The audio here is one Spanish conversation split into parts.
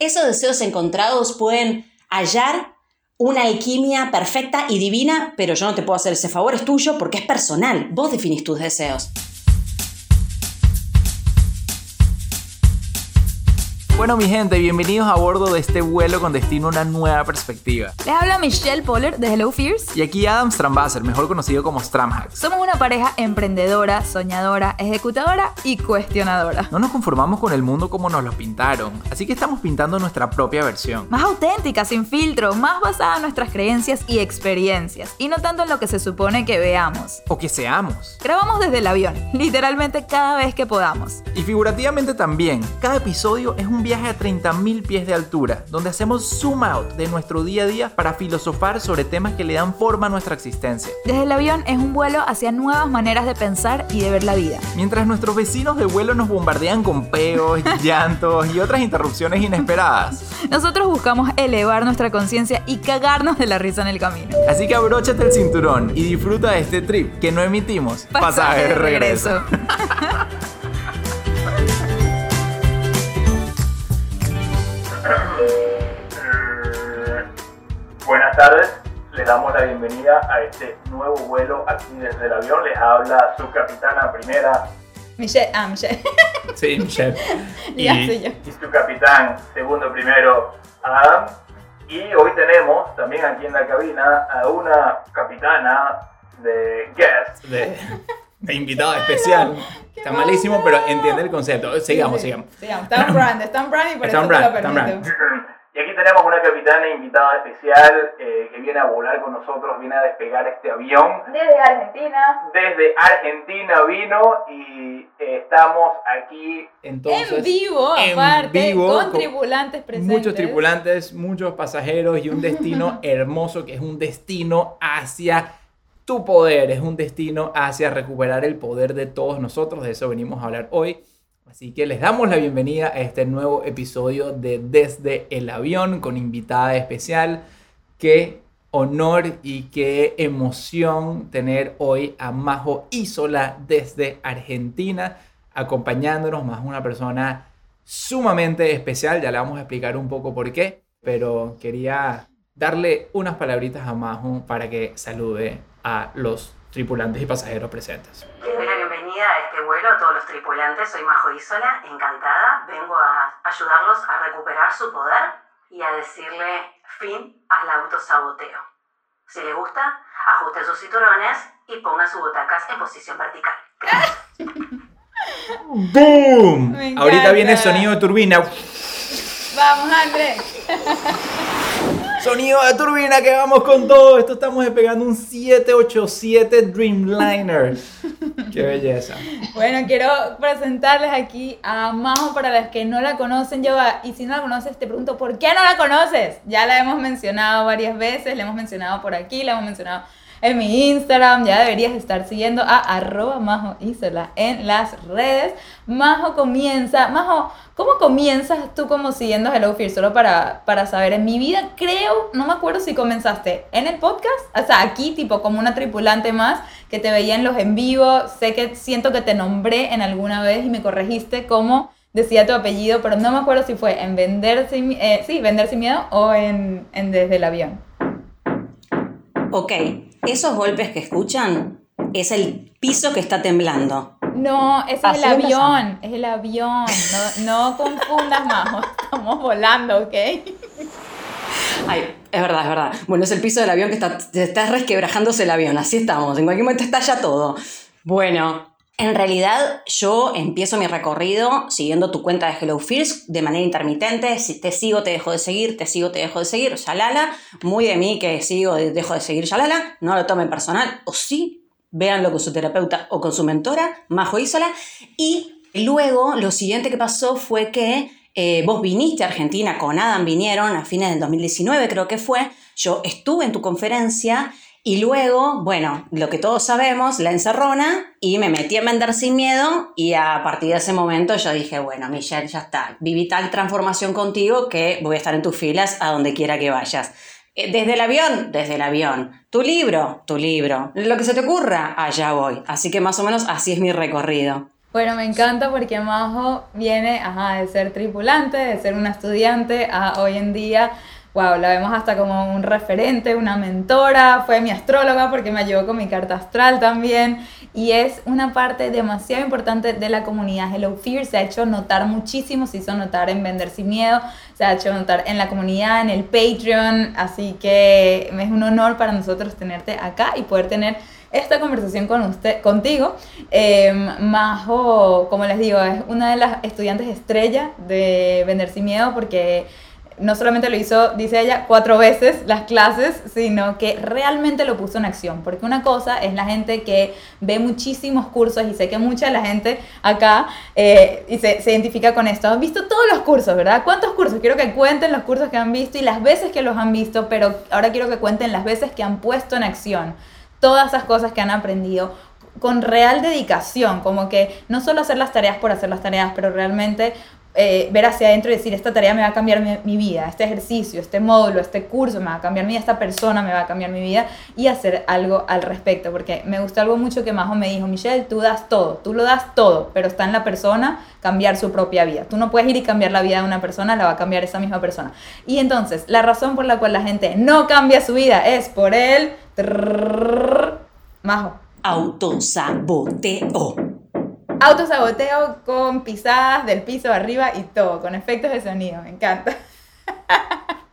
esos deseos encontrados pueden hallar una alquimia perfecta y divina, pero yo no te puedo hacer ese favor, es tuyo porque es personal. Vos definís tus deseos. Bueno, mi gente, bienvenidos a bordo de este vuelo con destino a una nueva perspectiva. Les habla Michelle Poller de Hello Fears. Y aquí Adam Strambasser, mejor conocido como Stramhacks. Somos una pareja emprendedora, soñadora, ejecutadora y cuestionadora. No nos conformamos con el mundo como nos lo pintaron, así que estamos pintando nuestra propia versión. Más auténtica, sin filtro, más basada en nuestras creencias y experiencias, y no tanto en lo que se supone que veamos. O que seamos. Grabamos desde el avión, literalmente cada vez que podamos. Y figurativamente también, cada episodio es un viaje a 30.000 pies de altura, donde hacemos zoom out de nuestro día a día para filosofar sobre temas que le dan forma a nuestra existencia. Desde el avión es un vuelo hacia nuevas maneras de pensar y de ver la vida. Mientras nuestros vecinos de vuelo nos bombardean con peos, llantos y otras interrupciones inesperadas. Nosotros buscamos elevar nuestra conciencia y cagarnos de la risa en el camino. Así que abróchate el cinturón y disfruta de este trip que no emitimos. Pasaje, de regreso. Buenas tardes, les damos la bienvenida a este nuevo vuelo aquí desde el avión. Les habla su capitana primera Michelle, ah, Michelle. Sí, Michelle. ya soy yo. y su capitán segundo primero Adam. Y hoy tenemos también aquí en la cabina a una capitana de guest. De invitado especial. Está malísimo, pero entiende el concepto. Sigamos, Sí, sí. sigamos. Sigamos. Está en brand, está en brand y por Está eso brand, te lo está en permito. Y aquí tenemos una capitana invitada especial eh, que viene a volar con nosotros, viene a despegar este avión. Desde Argentina. Desde Argentina vino y eh, estamos aquí Entonces, en vivo, en aparte, vivo, con, con tripulantes presentes. Muchos tripulantes, muchos pasajeros y un destino hermoso que es un destino hacia tu poder, es un destino hacia recuperar el poder de todos nosotros, de eso venimos a hablar hoy. Así que les damos la bienvenida a este nuevo episodio de Desde el Avión con invitada especial. Qué honor y qué emoción tener hoy a Majo Isola desde Argentina acompañándonos, más una persona sumamente especial, ya le vamos a explicar un poco por qué, pero quería darle unas palabritas a Majo para que salude a los tripulantes y pasajeros presentes. Les doy la bienvenida a este vuelo a todos los tripulantes. Soy Majo Isola, encantada. Vengo a ayudarlos a recuperar su poder y a decirle fin al autosaboteo. Si les gusta, ajusten sus cinturones y pongan sus butacas en posición vertical. ¡Boom! Ahorita viene sonido de turbina. Vamos, Andrés. Sonido de turbina que vamos con todo. Esto estamos despegando un 787 Dreamliner. Qué belleza. Bueno, quiero presentarles aquí a Majo para las que no la conocen. Yo, y si no la conoces, te pregunto, ¿por qué no la conoces? Ya la hemos mencionado varias veces, la hemos mencionado por aquí, la hemos mencionado en mi Instagram. Ya deberías estar siguiendo a arroba Majo Isola en las redes. Majo comienza, Majo, ¿cómo comienzas tú como siguiendo Hello Fear? Solo para, para saber, en mi vida creo, no me acuerdo si comenzaste en el podcast, o sea, aquí tipo como una tripulante más que te veía en los en vivo, sé que siento que te nombré en alguna vez y me corregiste como decía tu apellido, pero no me acuerdo si fue en Vender sin, eh, sí, Vender sin Miedo o en, en Desde el Avión. Ok, esos golpes que escuchan es el piso que está temblando. No, ese es el avión, es el avión, no, no confundas más, estamos volando, ¿ok? Ay, es verdad, es verdad. Bueno, es el piso del avión que está, está resquebrajándose el avión. Así estamos. En cualquier momento estalla todo. Bueno, en realidad yo empiezo mi recorrido siguiendo tu cuenta de Hello de manera intermitente. Si te sigo, te dejo de seguir, te sigo, te dejo de seguir. Shalala. Muy de mí que sigo, dejo de seguir. Shalala. No lo tomen personal. O sí, véanlo con su terapeuta o con su mentora, Majo Isola. Y luego lo siguiente que pasó fue que eh, vos viniste a Argentina, con Adam vinieron a fines del 2019 creo que fue, yo estuve en tu conferencia y luego, bueno, lo que todos sabemos, la encerrona y me metí a vender sin miedo y a partir de ese momento yo dije, bueno, Michelle, ya está, viví tal transformación contigo que voy a estar en tus filas a donde quiera que vayas. Eh, Desde el avión, desde el avión. Tu libro, tu libro. Lo que se te ocurra, allá voy. Así que más o menos así es mi recorrido. Bueno, me encanta porque Majo viene de ser tripulante, de ser una estudiante, a hoy en día, wow, la vemos hasta como un referente, una mentora, fue mi astróloga porque me ayudó con mi carta astral también. Y es una parte demasiado importante de la comunidad Hello Fear, se ha hecho notar muchísimo, se hizo notar en Vender Sin Miedo, se ha hecho notar en la comunidad, en el Patreon, así que es un honor para nosotros tenerte acá y poder tener esta conversación con usted, contigo. Eh, Majo, como les digo, es una de las estudiantes estrella de Vender Sin Miedo porque no solamente lo hizo, dice ella, cuatro veces las clases, sino que realmente lo puso en acción. Porque una cosa es la gente que ve muchísimos cursos y sé que mucha de la gente acá eh, y se, se, identifica con esto. Han visto todos los cursos, ¿verdad? ¿Cuántos cursos? Quiero que cuenten los cursos que han visto y las veces que los han visto, pero ahora quiero que cuenten las veces que han puesto en acción todas esas cosas que han aprendido con real dedicación, como que no solo hacer las tareas por hacer las tareas, pero realmente eh, ver hacia adentro y decir, esta tarea me va a cambiar mi, mi, vida, este ejercicio, este módulo, este curso me va a cambiar mi vida, esta persona me va a cambiar mi vida y hacer algo al respecto, porque me gustó algo mucho que Majo me dijo, Michelle, tú das todo, tú lo das todo, pero está en la persona cambiar su propia vida. Tú no puedes ir y cambiar la vida de una persona, la va a cambiar esa misma persona. Y entonces, la razón por la cual la gente no cambia su vida es por el... Majo. Autosaboteo. Autosaboteo con pisadas del piso arriba y todo, con efectos de sonido, me encanta.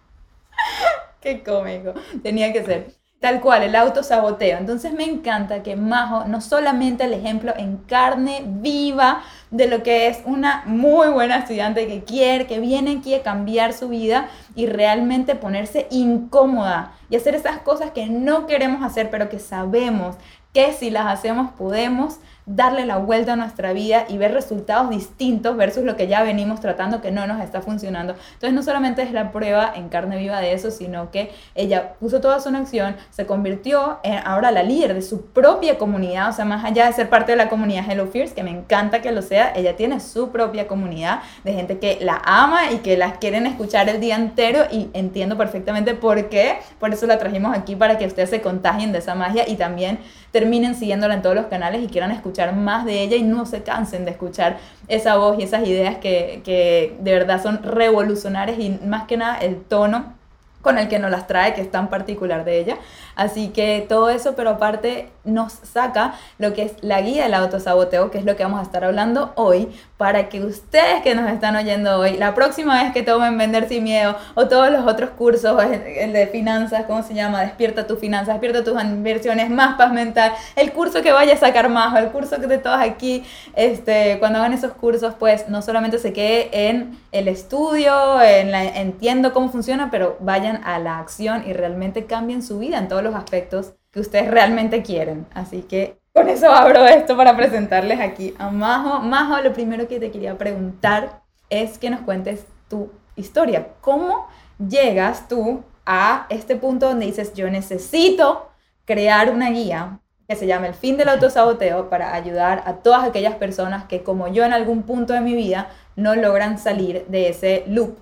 Qué cómico, tenía que ser. Tal cual, el autosaboteo. Entonces me encanta que Majo no solamente el ejemplo en carne viva de lo que es una muy buena estudiante que quiere, que viene aquí a cambiar su vida y realmente ponerse incómoda y hacer esas cosas que no queremos hacer, pero que sabemos que si las hacemos podemos darle la vuelta a nuestra vida y ver resultados distintos versus lo que ya venimos tratando que no nos está funcionando. Entonces no solamente es la prueba en carne viva de eso, sino que ella puso toda su acción, se convirtió en ahora la líder de su propia comunidad, o sea, más allá de ser parte de la comunidad Hello Fears, que me encanta que lo sea, ella tiene su propia comunidad de gente que la ama y que las quieren escuchar el día entero y entiendo perfectamente por qué, por eso la trajimos aquí para que ustedes se contagien de esa magia y también terminen siguiéndola en todos los canales y quieran escuchar más de ella y no se cansen de escuchar esa voz y esas ideas que, que de verdad son revolucionarias y más que nada el tono con el que nos las trae, que es tan particular de ella. Así que todo eso, pero aparte nos saca lo que es la guía del autosaboteo, que es lo que vamos a estar hablando hoy, para que ustedes que nos están oyendo hoy, la próxima vez que tomen Vender sin Miedo o todos los otros cursos, el de finanzas, ¿cómo se llama? Despierta tus finanzas, despierta tus inversiones, más paz mental, el curso que vaya a sacar más, o el curso que de todos aquí, este, cuando hagan esos cursos, pues no solamente se quede en el estudio, en la, entiendo cómo funciona, pero vayan a la acción y realmente cambien su vida en todos los aspectos que ustedes realmente quieren. Así que con eso abro esto para presentarles aquí a Majo. Majo, lo primero que te quería preguntar es que nos cuentes tu historia. ¿Cómo llegas tú a este punto donde dices, yo necesito crear una guía que se llama El fin del autosaboteo para ayudar a todas aquellas personas que como yo en algún punto de mi vida no logran salir de ese loop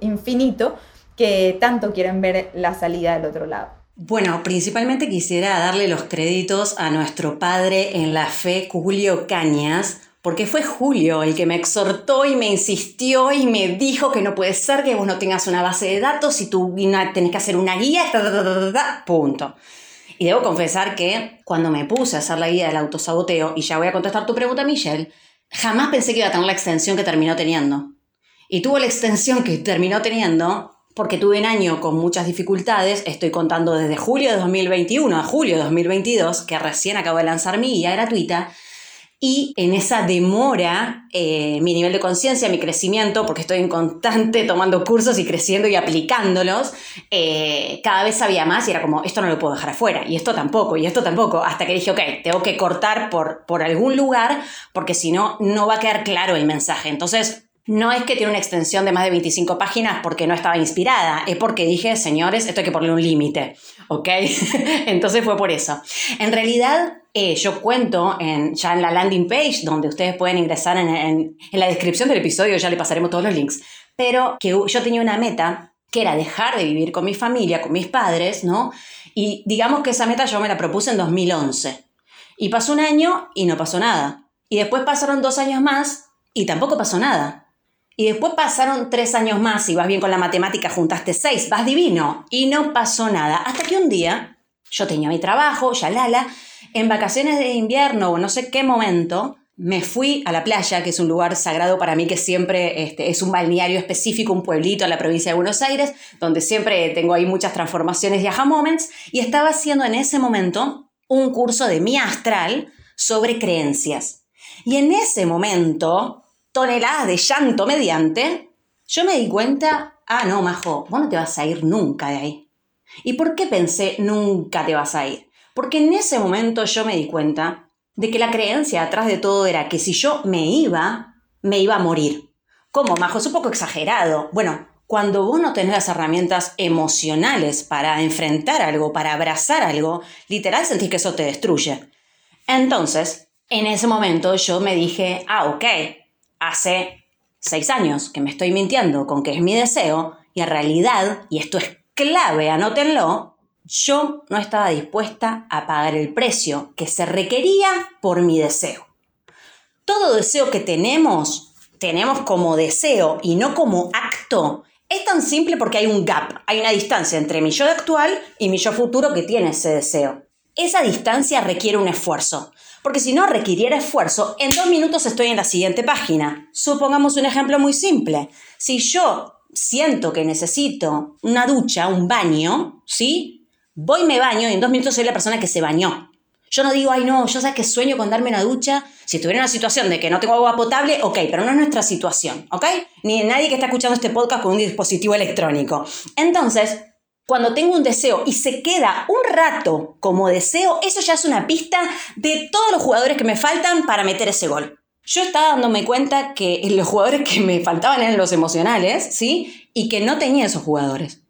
infinito que tanto quieren ver la salida del otro lado? Bueno, principalmente quisiera darle los créditos a nuestro padre en la fe, Julio Cañas, porque fue Julio el que me exhortó y me insistió y me dijo que no puede ser que vos no tengas una base de datos y tú tenés que hacer una guía, punto. Y debo confesar que cuando me puse a hacer la guía del autosaboteo, y ya voy a contestar tu pregunta, Michelle, jamás pensé que iba a tener la extensión que terminó teniendo. Y tuvo la extensión que terminó teniendo porque tuve un año con muchas dificultades, estoy contando desde julio de 2021 a julio de 2022, que recién acabo de lanzar mi guía gratuita, y en esa demora, eh, mi nivel de conciencia, mi crecimiento, porque estoy en constante tomando cursos y creciendo y aplicándolos, eh, cada vez sabía más y era como, esto no lo puedo dejar afuera, y esto tampoco, y esto tampoco, hasta que dije, ok, tengo que cortar por, por algún lugar, porque si no, no va a quedar claro el mensaje. Entonces, no es que tiene una extensión de más de 25 páginas porque no estaba inspirada, es porque dije, señores, esto hay que ponerle un límite, ¿ok? Entonces fue por eso. En realidad, eh, yo cuento en, ya en la landing page, donde ustedes pueden ingresar en, en, la descripción del episodio, ya le pasaremos todos los links, pero que yo tenía una meta que era dejar de vivir con mi familia, con mis padres, ¿no? Y digamos que esa meta yo me la propuse en 2011. Y pasó un año y no pasó nada. Y después pasaron dos años más y tampoco pasó nada. Y después pasaron tres años más y vas bien con la matemática, juntaste seis, vas divino. Y no pasó nada. Hasta que un día yo tenía mi trabajo, ya lala, en vacaciones de invierno o no sé qué momento, me fui a la playa, que es un lugar sagrado para mí, que siempre este, es un balneario específico, un pueblito en la provincia de Buenos Aires, donde siempre tengo ahí muchas transformaciones y aha moments, y estaba haciendo en ese momento un curso de mi astral sobre creencias. Y en ese momento, toneladas de llanto mediante, yo me di cuenta, ah, no, Majo, vos no te vas a ir nunca de ahí. ¿Y por qué pensé nunca te vas a ir? Porque en ese momento yo me di cuenta de que la creencia atrás de todo era que si yo me iba, me iba a morir. ¿Cómo, Majo? Es un poco exagerado. Bueno, cuando vos no tenés las herramientas emocionales para enfrentar algo, para abrazar algo, literal sentís que eso te destruye. Entonces, en ese momento yo me dije, ah, ok, hace seis años que me estoy mintiendo con que es mi deseo, y en realidad, y esto es clave, anótenlo, yo no estaba dispuesta a pagar el precio que se requería por mi deseo. Todo deseo que tenemos, tenemos como deseo y no como acto, es tan simple porque hay un gap, hay una distancia entre mi yo actual y mi yo futuro que tiene ese deseo. Esa distancia requiere un esfuerzo, porque si no requiriera esfuerzo, en dos minutos estoy en la siguiente página. Supongamos un ejemplo muy simple. Si yo siento que necesito una ducha, un baño, ¿sí? Voy, me baño y en dos minutos soy la persona que se bañó. Yo no digo, ay no, yo sé que sueño con darme una ducha. Si estuviera en una situación de que no tengo agua potable, ok, pero no es nuestra situación, ¿ok? Ni nadie que está escuchando este podcast con un dispositivo electrónico. Entonces, cuando tengo un deseo y se queda un rato como deseo, eso ya es una pista de todos los jugadores que me faltan para meter ese gol. Yo estaba dándome cuenta que los jugadores que me faltaban eran los emocionales, ¿sí? Y que no tenía esos jugadores.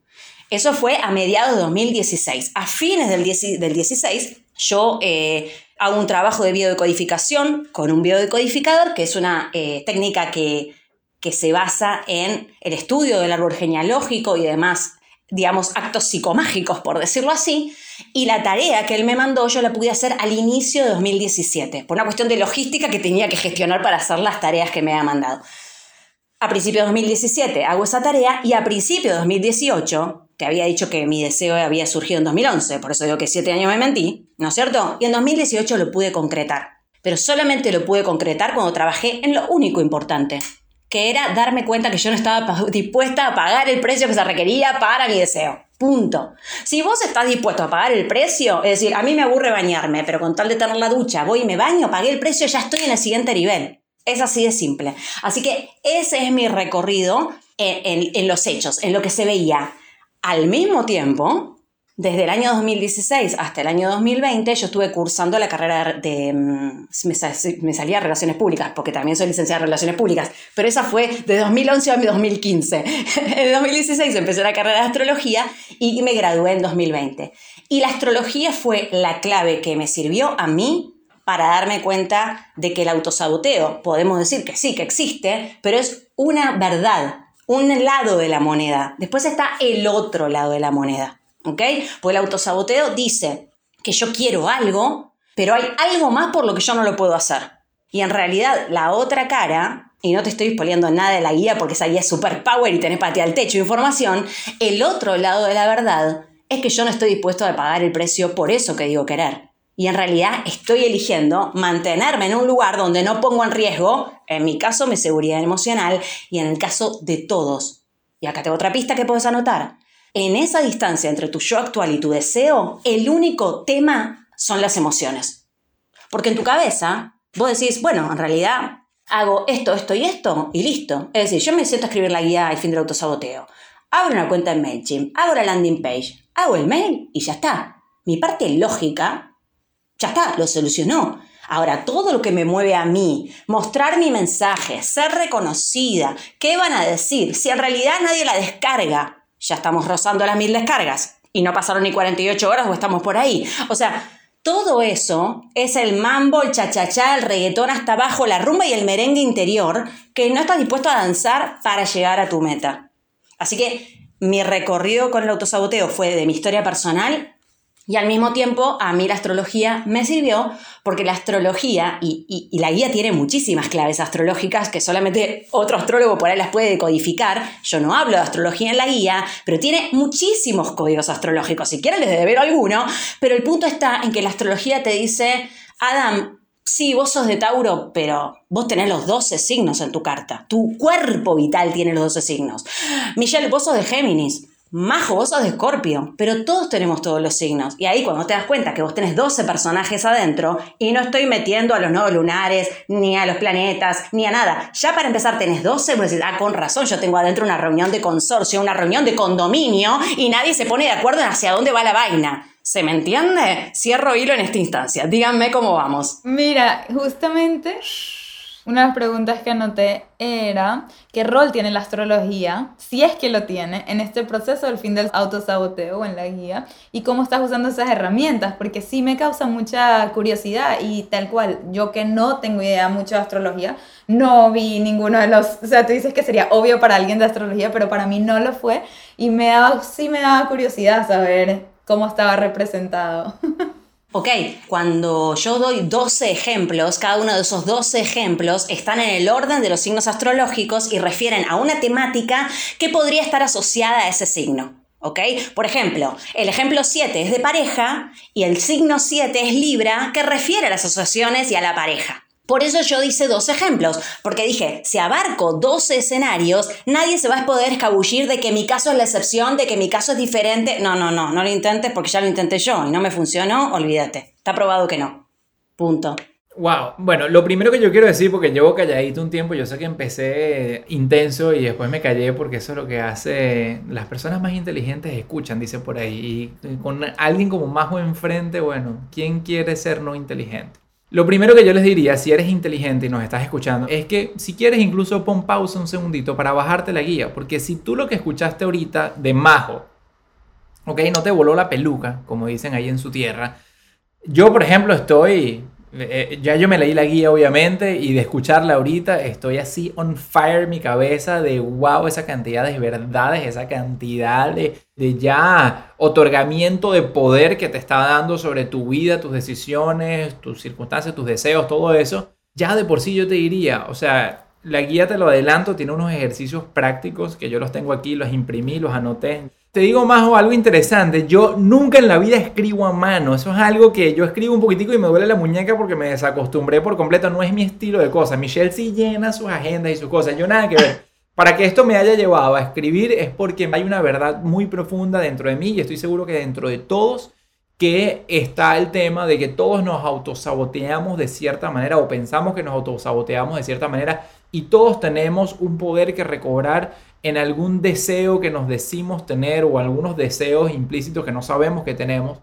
Eso fue a mediados de 2016. A fines del, 16 yo eh, hago un trabajo de biodecodificación con un biodecodificador, que es una eh, técnica que, que se basa en el estudio del árbol genealógico y demás, digamos, actos psicomágicos, por decirlo así. Y la tarea que él me mandó yo la pude hacer al inicio de 2017, por una cuestión de logística que tenía que gestionar para hacer las tareas que me ha mandado. A principios de 2017 hago esa tarea y a principios de 2018 que había dicho que mi deseo había surgido en 2011, por eso digo que siete años me mentí, ¿no es cierto? Y en 2018 lo pude concretar. Pero solamente lo pude concretar cuando trabajé en lo único importante, que era darme cuenta que yo no estaba dispuesta a pagar el precio que se requería para mi deseo. Punto. Si vos estás dispuesto a pagar el precio, es decir, a mí me aburre bañarme, pero con tal de tener la ducha, voy y me baño, pagué el precio, ya estoy en el siguiente nivel. Es así de simple. Así que ese es mi recorrido en, en los hechos, en lo que se veía al mismo tiempo, desde el año 2016 hasta el año 2020, yo estuve cursando la carrera de... Mm, me, salía Relaciones Públicas, porque también soy licenciada en Relaciones Públicas, pero esa fue de 2011 a 2015. En 2016 empecé la carrera de Astrología y me gradué en 2020. Y la astrología fue la clave que me sirvió a mí para darme cuenta de que el autosaboteo, podemos decir que sí, que existe, pero es una verdad un lado de la moneda. Después está el otro lado de la moneda. ¿Ok? Pues el autosaboteo dice que yo quiero algo, pero hay algo más por lo que yo no lo puedo hacer. Y en realidad la otra cara, y no te estoy expoliando nada de la guía porque esa guía es super power y tenés patear al techo información, el otro lado de la verdad es que yo no estoy dispuesto a pagar el precio por eso que digo querer y en realidad estoy eligiendo mantenerme en un lugar donde no pongo en riesgo, en mi caso, mi seguridad emocional y en el caso de todos. Y acá tengo otra pista que puedes anotar. En esa distancia entre tu yo actual y tu deseo, el único tema son las emociones. Porque en tu cabeza vos decís, bueno, en realidad hago esto, esto y esto y listo. Es decir, yo me siento a escribir la guía al fin del autosaboteo. Abro una cuenta en MailChimp, hago la landing page, hago el mail y ya está. Mi parte lógica ya está, lo solucionó. Ahora, todo lo que me mueve a mí, mostrar mi mensaje, ser reconocida, ¿qué van a decir? Si en realidad nadie la descarga, ya estamos rozando las mil descargas y no pasaron ni 48 horas o estamos por ahí. O sea, todo eso es el mambo, el chachachá, el reggaetón hasta abajo, la rumba y el merengue interior que no estás dispuesto a danzar para llegar a tu meta. Así que mi recorrido con el autosaboteo fue de mi historia personal Y al mismo tiempo, a mí la astrología me sirvió porque la astrología, y, y- y la guía tiene muchísimas claves astrológicas que solamente otro astrólogo por ahí las puede decodificar. Yo no hablo de astrología en la guía, pero tiene muchísimos códigos astrológicos. Si quieren les ver alguno, pero el punto está en que la astrología te dice, Adam, sí, vos sos de Tauro, pero vos tenés los 12 signos en tu carta. Tu cuerpo vital tiene los 12 signos. Michelle, vos sos de Géminis. Majo, vos de Escorpio, pero todos tenemos todos los signos. Y ahí cuando te das cuenta que vos tenés 12 personajes adentro, y no estoy metiendo a los nodos lunares, ni a los planetas, ni a nada. Ya para empezar tenés 12, pues decís, ah, con razón, yo tengo adentro una reunión de consorcio, una reunión de condominio, y nadie se pone de acuerdo en hacia dónde va la vaina. ¿Se me entiende? Cierro hilo en esta instancia. Díganme cómo vamos. Mira, justamente una de las preguntas que anoté era qué rol tiene la astrología, si es que lo tiene, en este proceso del fin del autosaboteo en la guía, y cómo estás usando esas herramientas, porque sí me causa mucha curiosidad y tal cual, yo que no tengo idea mucho de astrología, no vi ninguno de los, o sea, tú dices que sería obvio para alguien de astrología, pero para mí no lo fue, y me daba, sí me daba curiosidad saber cómo estaba representado. Ok, cuando yo doy 12 ejemplos, cada uno de esos 12 ejemplos están en el orden de los signos astrológicos y refieren a una temática que podría estar asociada a ese signo. ¿Ok? Por ejemplo, el ejemplo 7 es de pareja y el signo 7 es Libra, que refiere a las asociaciones y a la pareja. Por eso yo hice dos ejemplos, porque dije, si abarco 12 escenarios, nadie se va a poder escabullir de que mi caso es la excepción, de que mi caso es diferente. No, no, no, no lo intentes porque ya lo intenté yo y no me funcionó, olvídate. Está probado que no. Punto. Wow, bueno, lo primero que yo quiero decir, porque llevo calladito un tiempo, yo sé que empecé intenso y después me callé porque eso es lo que hace, las personas más inteligentes escuchan, dice por ahí, y con alguien como Majo enfrente, bueno, ¿quién quiere ser no inteligente? Lo primero que yo les diría, si eres inteligente y nos estás escuchando, es que si quieres incluso pon pausa un segundito para bajarte la guía, porque si tú lo que escuchaste ahorita de Majo, ok, no te voló la peluca, como dicen ahí en su tierra, yo por ejemplo estoy, eh, ya yo me leí la guía obviamente y de escucharla ahorita estoy así on fire mi cabeza de wow, esa cantidad de verdades, esa cantidad de, de ya otorgamiento de poder que te está dando sobre tu vida, tus decisiones, tus circunstancias, tus deseos, todo eso. Ya de por sí yo te diría, o sea, la guía te lo adelanto, tiene unos ejercicios prácticos que yo los tengo aquí, los imprimí, los anoté. Te digo más o algo interesante, yo nunca en la vida escribo a mano, eso es algo que yo escribo un poquitico y me duele la muñeca porque me desacostumbré por completo, no es mi estilo de cosas. Michelle sí llena sus agendas y sus cosas, yo nada que ver. Para que esto me haya llevado a escribir es porque hay una verdad muy profunda dentro de mí y estoy seguro que dentro de todos que está el tema de que todos nos autosaboteamos de cierta manera o pensamos que nos autosaboteamos de cierta manera y todos tenemos un poder que recobrar en algún deseo que nos decimos tener o algunos deseos implícitos que no sabemos que tenemos.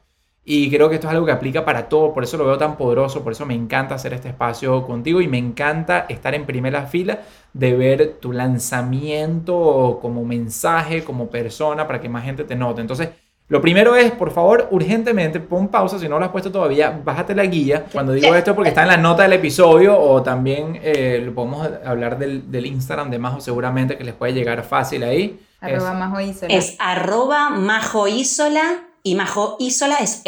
Y creo que esto es algo que aplica para todo, por eso lo veo tan poderoso, por eso me encanta hacer este espacio contigo y me encanta estar en primera fila de ver tu lanzamiento como mensaje, como persona, para que más gente te note. Entonces, lo primero es, por favor, urgentemente, pon pausa, si no lo has puesto todavía, bájate la guía. Cuando digo esto es porque está en la nota del episodio o también eh, lo podemos hablar del, del Instagram de Majo seguramente que les puede llegar fácil ahí. Arroba Es- Majo Isola. Es arroba Majo Isola y Majo Isola es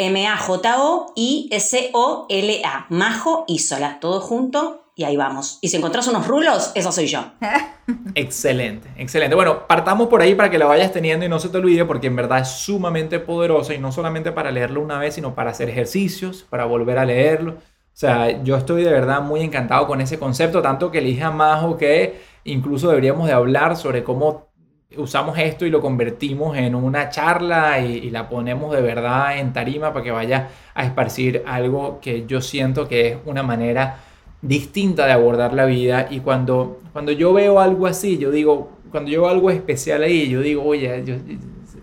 M-A-J-O-I-S-O-L-A. Majo Isola, todo junto y ahí vamos. Y si encontrás unos rulos, eso soy yo. Excelente, excelente. Bueno, partamos por ahí para que la vayas teniendo y no se te olvide porque en verdad es sumamente poderosa y no solamente para leerlo una vez, sino para hacer ejercicios, para volver a leerlo. O sea, yo estoy de verdad muy encantado con ese concepto, tanto que le dije a Majo que incluso deberíamos de hablar sobre cómo usamos esto y lo convertimos en una charla y, y la ponemos de verdad en tarima para que vaya a esparcir algo que yo siento que es una manera distinta de abordar la vida y cuando, cuando yo veo algo así, yo digo, cuando yo veo algo especial ahí, yo digo, oye,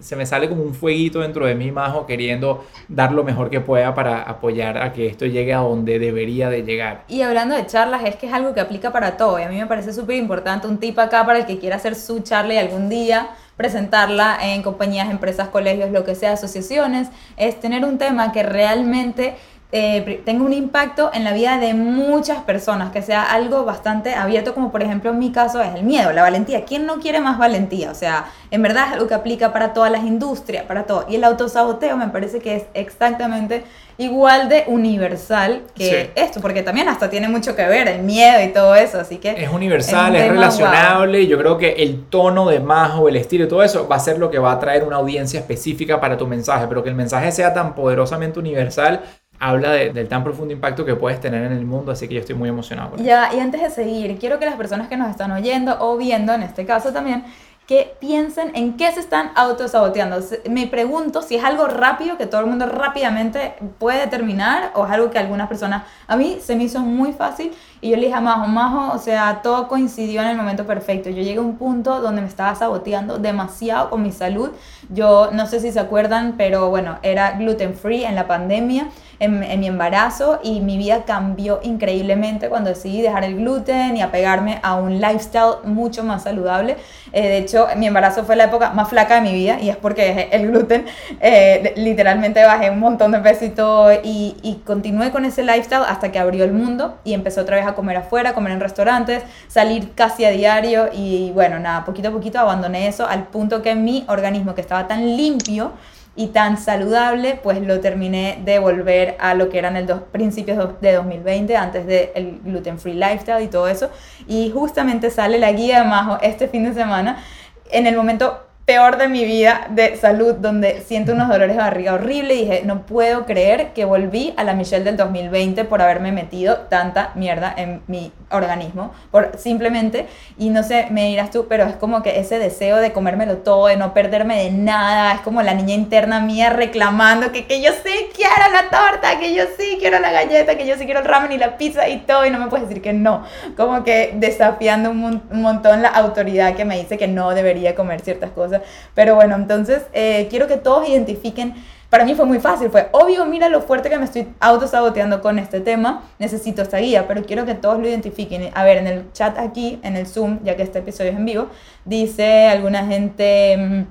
se me sale como un fueguito dentro de mí, Majo, queriendo dar lo mejor que pueda para apoyar a que esto llegue a donde debería de llegar. Y hablando de charlas, es que es algo que aplica para todo. Y a mí me parece súper importante un tip acá para el que quiera hacer su charla y algún día presentarla en compañías, empresas, colegios, lo que sea, asociaciones, es tener un tema que realmente eh, tenga un impacto en la vida de muchas personas, que sea algo bastante abierto, como por ejemplo en mi caso es el miedo, la valentía. ¿Quién no quiere más valentía? O sea, en verdad es algo que aplica para todas las industrias, para todo. Y el autosaboteo me parece que es exactamente igual de universal que Sí. esto, porque también hasta tiene mucho que ver el miedo y todo eso, así que... Es universal, Es relacionable y yo creo que el tono de Majo, el estilo y todo eso va a ser lo que va a traer una audiencia específica para tu mensaje, pero que el mensaje sea tan poderosamente universal habla de- del tan profundo impacto que puedes tener en el mundo, así que yo estoy muy emocionado. por eso. Ya, y antes de seguir, quiero que las personas que nos están oyendo o viendo, en este caso también, que piensen en qué se están autosaboteando. Me pregunto si es algo rápido que todo el mundo rápidamente puede determinar o es algo que algunas personas, a mí se me hizo muy fácil y yo le dije a Majo, Majo, o sea, todo coincidió en el momento perfecto. Yo llegué a un punto donde me estaba saboteando demasiado con mi salud. Yo no sé si se acuerdan, pero bueno, era gluten free en la pandemia en, en mi embarazo y mi vida cambió increíblemente cuando decidí dejar el gluten y apegarme a un lifestyle mucho más saludable. Eh, de hecho, mi embarazo fue la época más flaca de mi vida y es porque dejé el gluten. Eh, literalmente bajé un montón de peso y todo y, y continué con ese lifestyle hasta que abrió el mundo y empecé otra vez a comer afuera, comer en restaurantes, salir casi a diario y bueno, nada, poquito a poquito abandoné eso al punto que mi organismo que estaba tan limpio y tan saludable, pues lo terminé de volver a lo que eran el dos, principios de 2020, antes del gluten free lifestyle y todo eso. Y justamente sale la guía de Majo este fin de semana, en el momento peor de mi vida de salud, donde siento unos dolores de barriga horrible y dije, no puedo creer que volví a la Michelle del 2020 por haberme metido tanta mierda en mi organismo, por simplemente, y no sé, me dirás tú, pero es como que ese deseo de comérmelo todo, de no perderme de nada, es como la niña interna mía reclamando que, que yo sí quiero la torta, que yo sí quiero la galleta, que yo sí quiero el ramen y la pizza y todo, y no me puedes decir que no, como que desafiando un, un montón la autoridad que me dice que no debería comer ciertas cosas, pero bueno, entonces eh, quiero que todos identifiquen para mí fue muy fácil, fue obvio, mira lo fuerte que me estoy autosaboteando con este tema, necesito esta guía, pero quiero que todos lo identifiquen. A ver, en el chat aquí, en el Zoom, ya que este episodio es en vivo, dice alguna gente...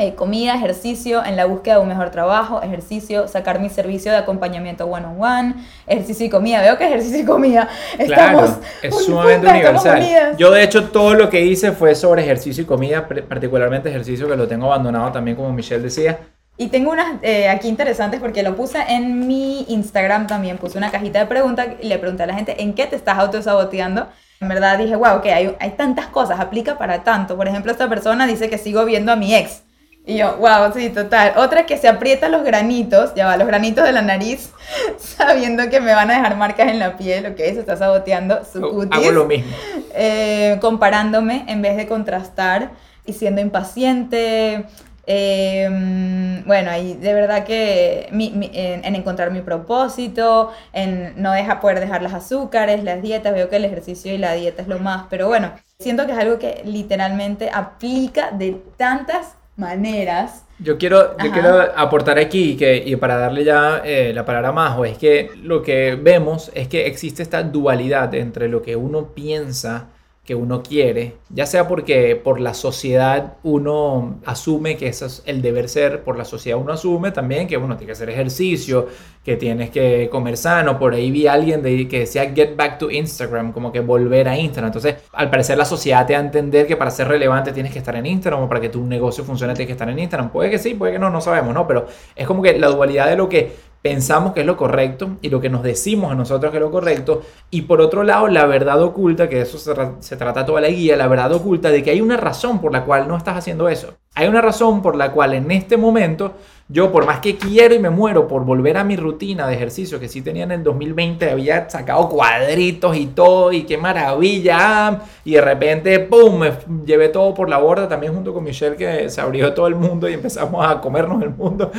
eh, comida, ejercicio en la búsqueda de un mejor trabajo, ejercicio, sacar mi servicio de acompañamiento one on one, ejercicio y comida. Veo que ejercicio y comida Claro, estamos es juntas, sumamente estamos universal. Yo de hecho todo lo que hice fue sobre ejercicio y comida, particularmente ejercicio que lo tengo abandonado también como Michelle decía. Y tengo unas eh, aquí interesantes porque lo puse en mi Instagram también. Puse una cajita de preguntas y le pregunté a la gente en qué te estás autosaboteando. En verdad dije, wow, que hay, hay tantas cosas, aplica para tanto. Por ejemplo, esta persona dice que sigo viendo a mi ex. Y yo, wow, sí, total. Otra que se aprieta los granitos, ya va, los granitos de la nariz, sabiendo que me van a dejar marcas en la piel, ok, se está saboteando su cutis Hago lo mismo. eh, comparándome en vez de contrastar y siendo impaciente. eh, bueno, y de verdad que mi- mi- en, en encontrar mi propósito, en no deja, poder dejar las azúcares, las dietas, veo que el ejercicio y la dieta es lo más, pero bueno, siento que es algo que literalmente aplica de tantas maneras. Yo quiero, yo quiero aportar aquí que, y para darle ya eh, la palabra a Majo, es que lo que vemos es que existe esta dualidad entre lo que uno piensa que uno quiere, ya sea porque por la sociedad uno asume que eso es el deber ser, por la sociedad uno asume también que uno tiene que hacer ejercicio, que tienes que comer sano, por ahí vi a alguien que decía get back to Instagram, como que volver a Instagram, entonces al parecer la sociedad te da a entender que para ser relevante tienes que estar en Instagram o para que tu negocio funcione tienes que estar en Instagram, puede que sí, puede que no, no sabemos, ¿no? Pero es como que la dualidad de lo que pensamos que es lo correcto y lo que nos decimos a nosotros que es lo correcto. Y por otro lado, la verdad oculta, que de eso se, se trata toda la guía, la verdad oculta de que hay una razón por la cual no estás haciendo eso. Hay una razón por la cual en este momento yo, por más que quiero y me muero por volver a mi rutina de ejercicio que sí tenía en el 2020, había sacado cuadritos y todo, y qué maravilla. Y de repente, ¡pum! Me llevé todo por la borda también junto con Michelle, que se abrió todo el mundo y empezamos a comernos el mundo.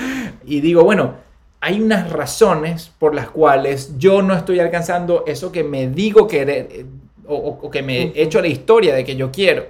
Y digo, bueno, hay unas razones por las cuales yo no estoy alcanzando eso que me digo querer o, o- o que me he hecho la historia de que yo quiero.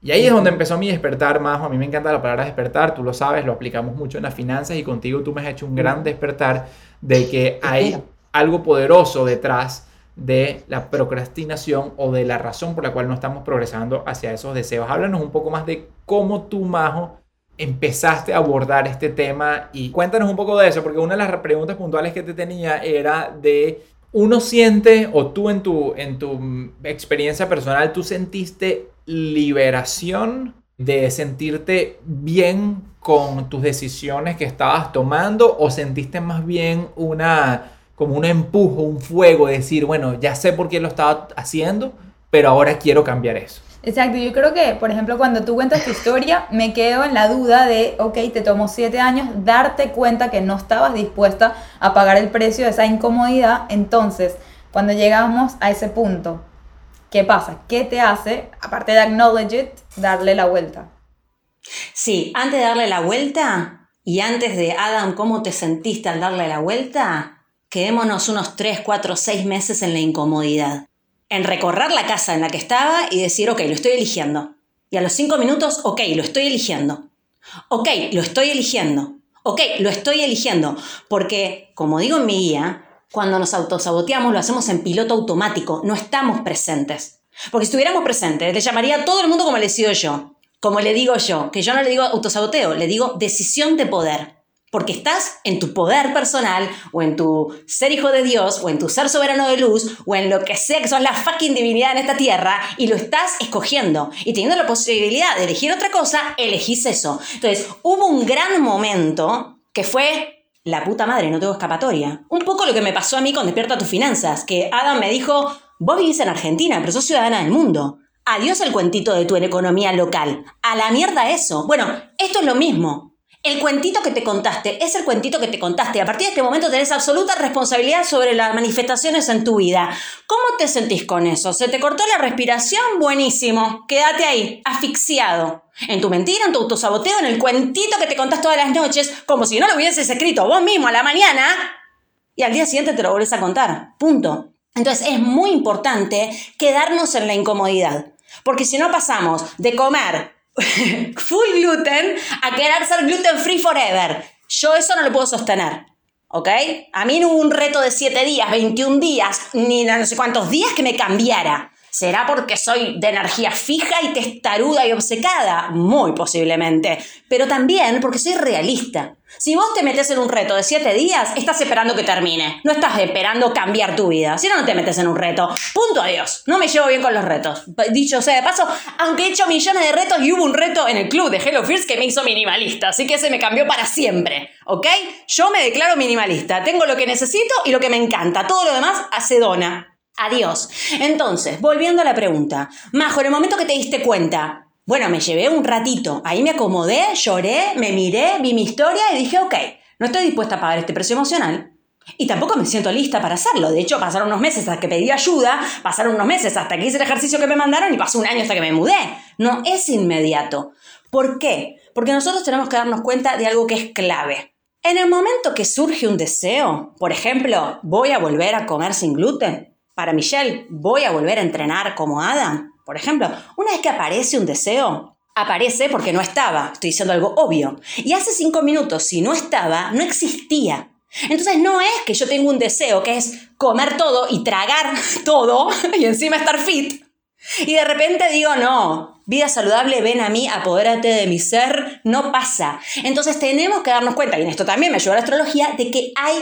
Y ahí es donde empezó mi despertar, Majo. A mí me encanta la palabra despertar, tú lo sabes, lo aplicamos mucho en las finanzas y contigo tú me has hecho un gran despertar de que hay algo poderoso detrás de la procrastinación o de la razón por la cual no estamos progresando hacia esos deseos. Háblanos un poco más de cómo tú, Majo, empezaste a abordar este tema y cuéntanos un poco de eso, porque una de las preguntas puntuales que te tenía era de, uno siente, o tú en tu, en tu experiencia personal, tú sentiste liberación de sentirte bien con tus decisiones que estabas tomando o sentiste más bien una como un empujo, un fuego, de decir, bueno, ya sé por qué lo estaba haciendo, pero ahora quiero cambiar eso. Exacto, yo creo que, por ejemplo, cuando tú cuentas tu historia, me quedo en la duda de, ok, te tomó siete años darte cuenta que no estabas dispuesta a pagar el precio de esa incomodidad. Entonces, cuando llegamos a ese punto, ¿qué pasa? ¿Qué te hace, aparte de acknowledge it, darle la vuelta? Sí, antes de darle la vuelta y antes de Adam, ¿cómo te sentiste al darle la vuelta? Quedémonos unos 3, 4, 6 meses en la incomodidad en recorrer la casa en la que estaba y decir, ok, lo estoy eligiendo. Y a los cinco minutos, ok, lo estoy eligiendo. Ok, lo estoy eligiendo. Ok, lo estoy eligiendo. Porque, como digo en mi guía, cuando nos autosaboteamos lo hacemos en piloto automático, no estamos presentes. Porque si estuviéramos presentes, le llamaría a todo el mundo como le decido yo. Como le digo yo, que yo no le digo autosaboteo, le digo decisión de poder porque estás en tu poder personal o en tu ser hijo de Dios o en tu ser soberano de luz o en lo que sea que son la fucking divinidad en esta tierra y lo estás escogiendo y teniendo la posibilidad de elegir otra cosa, elegís eso. Entonces, hubo un gran momento que fue la puta madre, no tengo escapatoria. Un poco lo que me pasó a mí con Despierta tus finanzas, que Adam me dijo, vos vivís en Argentina, pero sos ciudadana del mundo. Adiós el cuentito de tu economía local. A la mierda eso. Bueno, esto es lo mismo. El cuentito que te contaste es el cuentito que te contaste. A partir de este momento tenés absoluta responsabilidad sobre las manifestaciones en tu vida. ¿Cómo te sentís con eso? ¿Se te cortó la respiración? Buenísimo. Quédate ahí, asfixiado. En tu mentira, en tu autosaboteo, en el cuentito que te contás todas las noches, como si no lo hubieses escrito vos mismo a la mañana. Y al día siguiente te lo volvés a contar. Punto. Entonces es muy importante quedarnos en la incomodidad. Porque si no pasamos de comer full gluten a querer ser gluten free forever. Yo eso no lo puedo sostener. ¿Ok? A mí no hubo un reto de 7 días, 21 días, ni no sé cuántos días que me cambiara. ¿Será porque soy de energía fija y testaruda y obcecada? Muy posiblemente. Pero también porque soy realista. Si vos te metes en un reto de 7 días, estás esperando que termine. No estás esperando cambiar tu vida. Si no, no te metes en un reto. Punto adiós. No me llevo bien con los retos. Dicho sea de paso, aunque he hecho millones de retos y hubo un reto en el club de Hello Fears que me hizo minimalista. Así que ese me cambió para siempre. ¿Ok? Yo me declaro minimalista. Tengo lo que necesito y lo que me encanta. Todo lo demás hace dona. Adiós. Entonces, volviendo a la pregunta. Majo, en el momento que te diste cuenta, bueno, me llevé un ratito, ahí me acomodé, lloré, me miré, vi mi historia y dije, ok, no estoy dispuesta a pagar este precio emocional. Y tampoco me siento lista para hacerlo. De hecho, pasaron unos meses hasta que pedí ayuda, pasaron unos meses hasta que hice el ejercicio que me mandaron y pasó un año hasta que me mudé. No es inmediato. ¿Por qué? Porque nosotros tenemos que darnos cuenta de algo que es clave. En el momento que surge un deseo, por ejemplo, voy a volver a comer sin gluten, para Michelle, ¿voy a volver a entrenar como Adam? Por ejemplo, una vez que aparece un deseo, aparece porque no estaba. Estoy diciendo algo obvio. Y hace cinco minutos, si no estaba, no existía. Entonces no es que yo tengo un deseo que es comer todo y tragar todo y encima estar fit. Y de repente digo, no, vida saludable, ven a mí, apodérate de mi ser, no pasa. Entonces tenemos que darnos cuenta, y en esto también me ayuda la astrología, de que hay,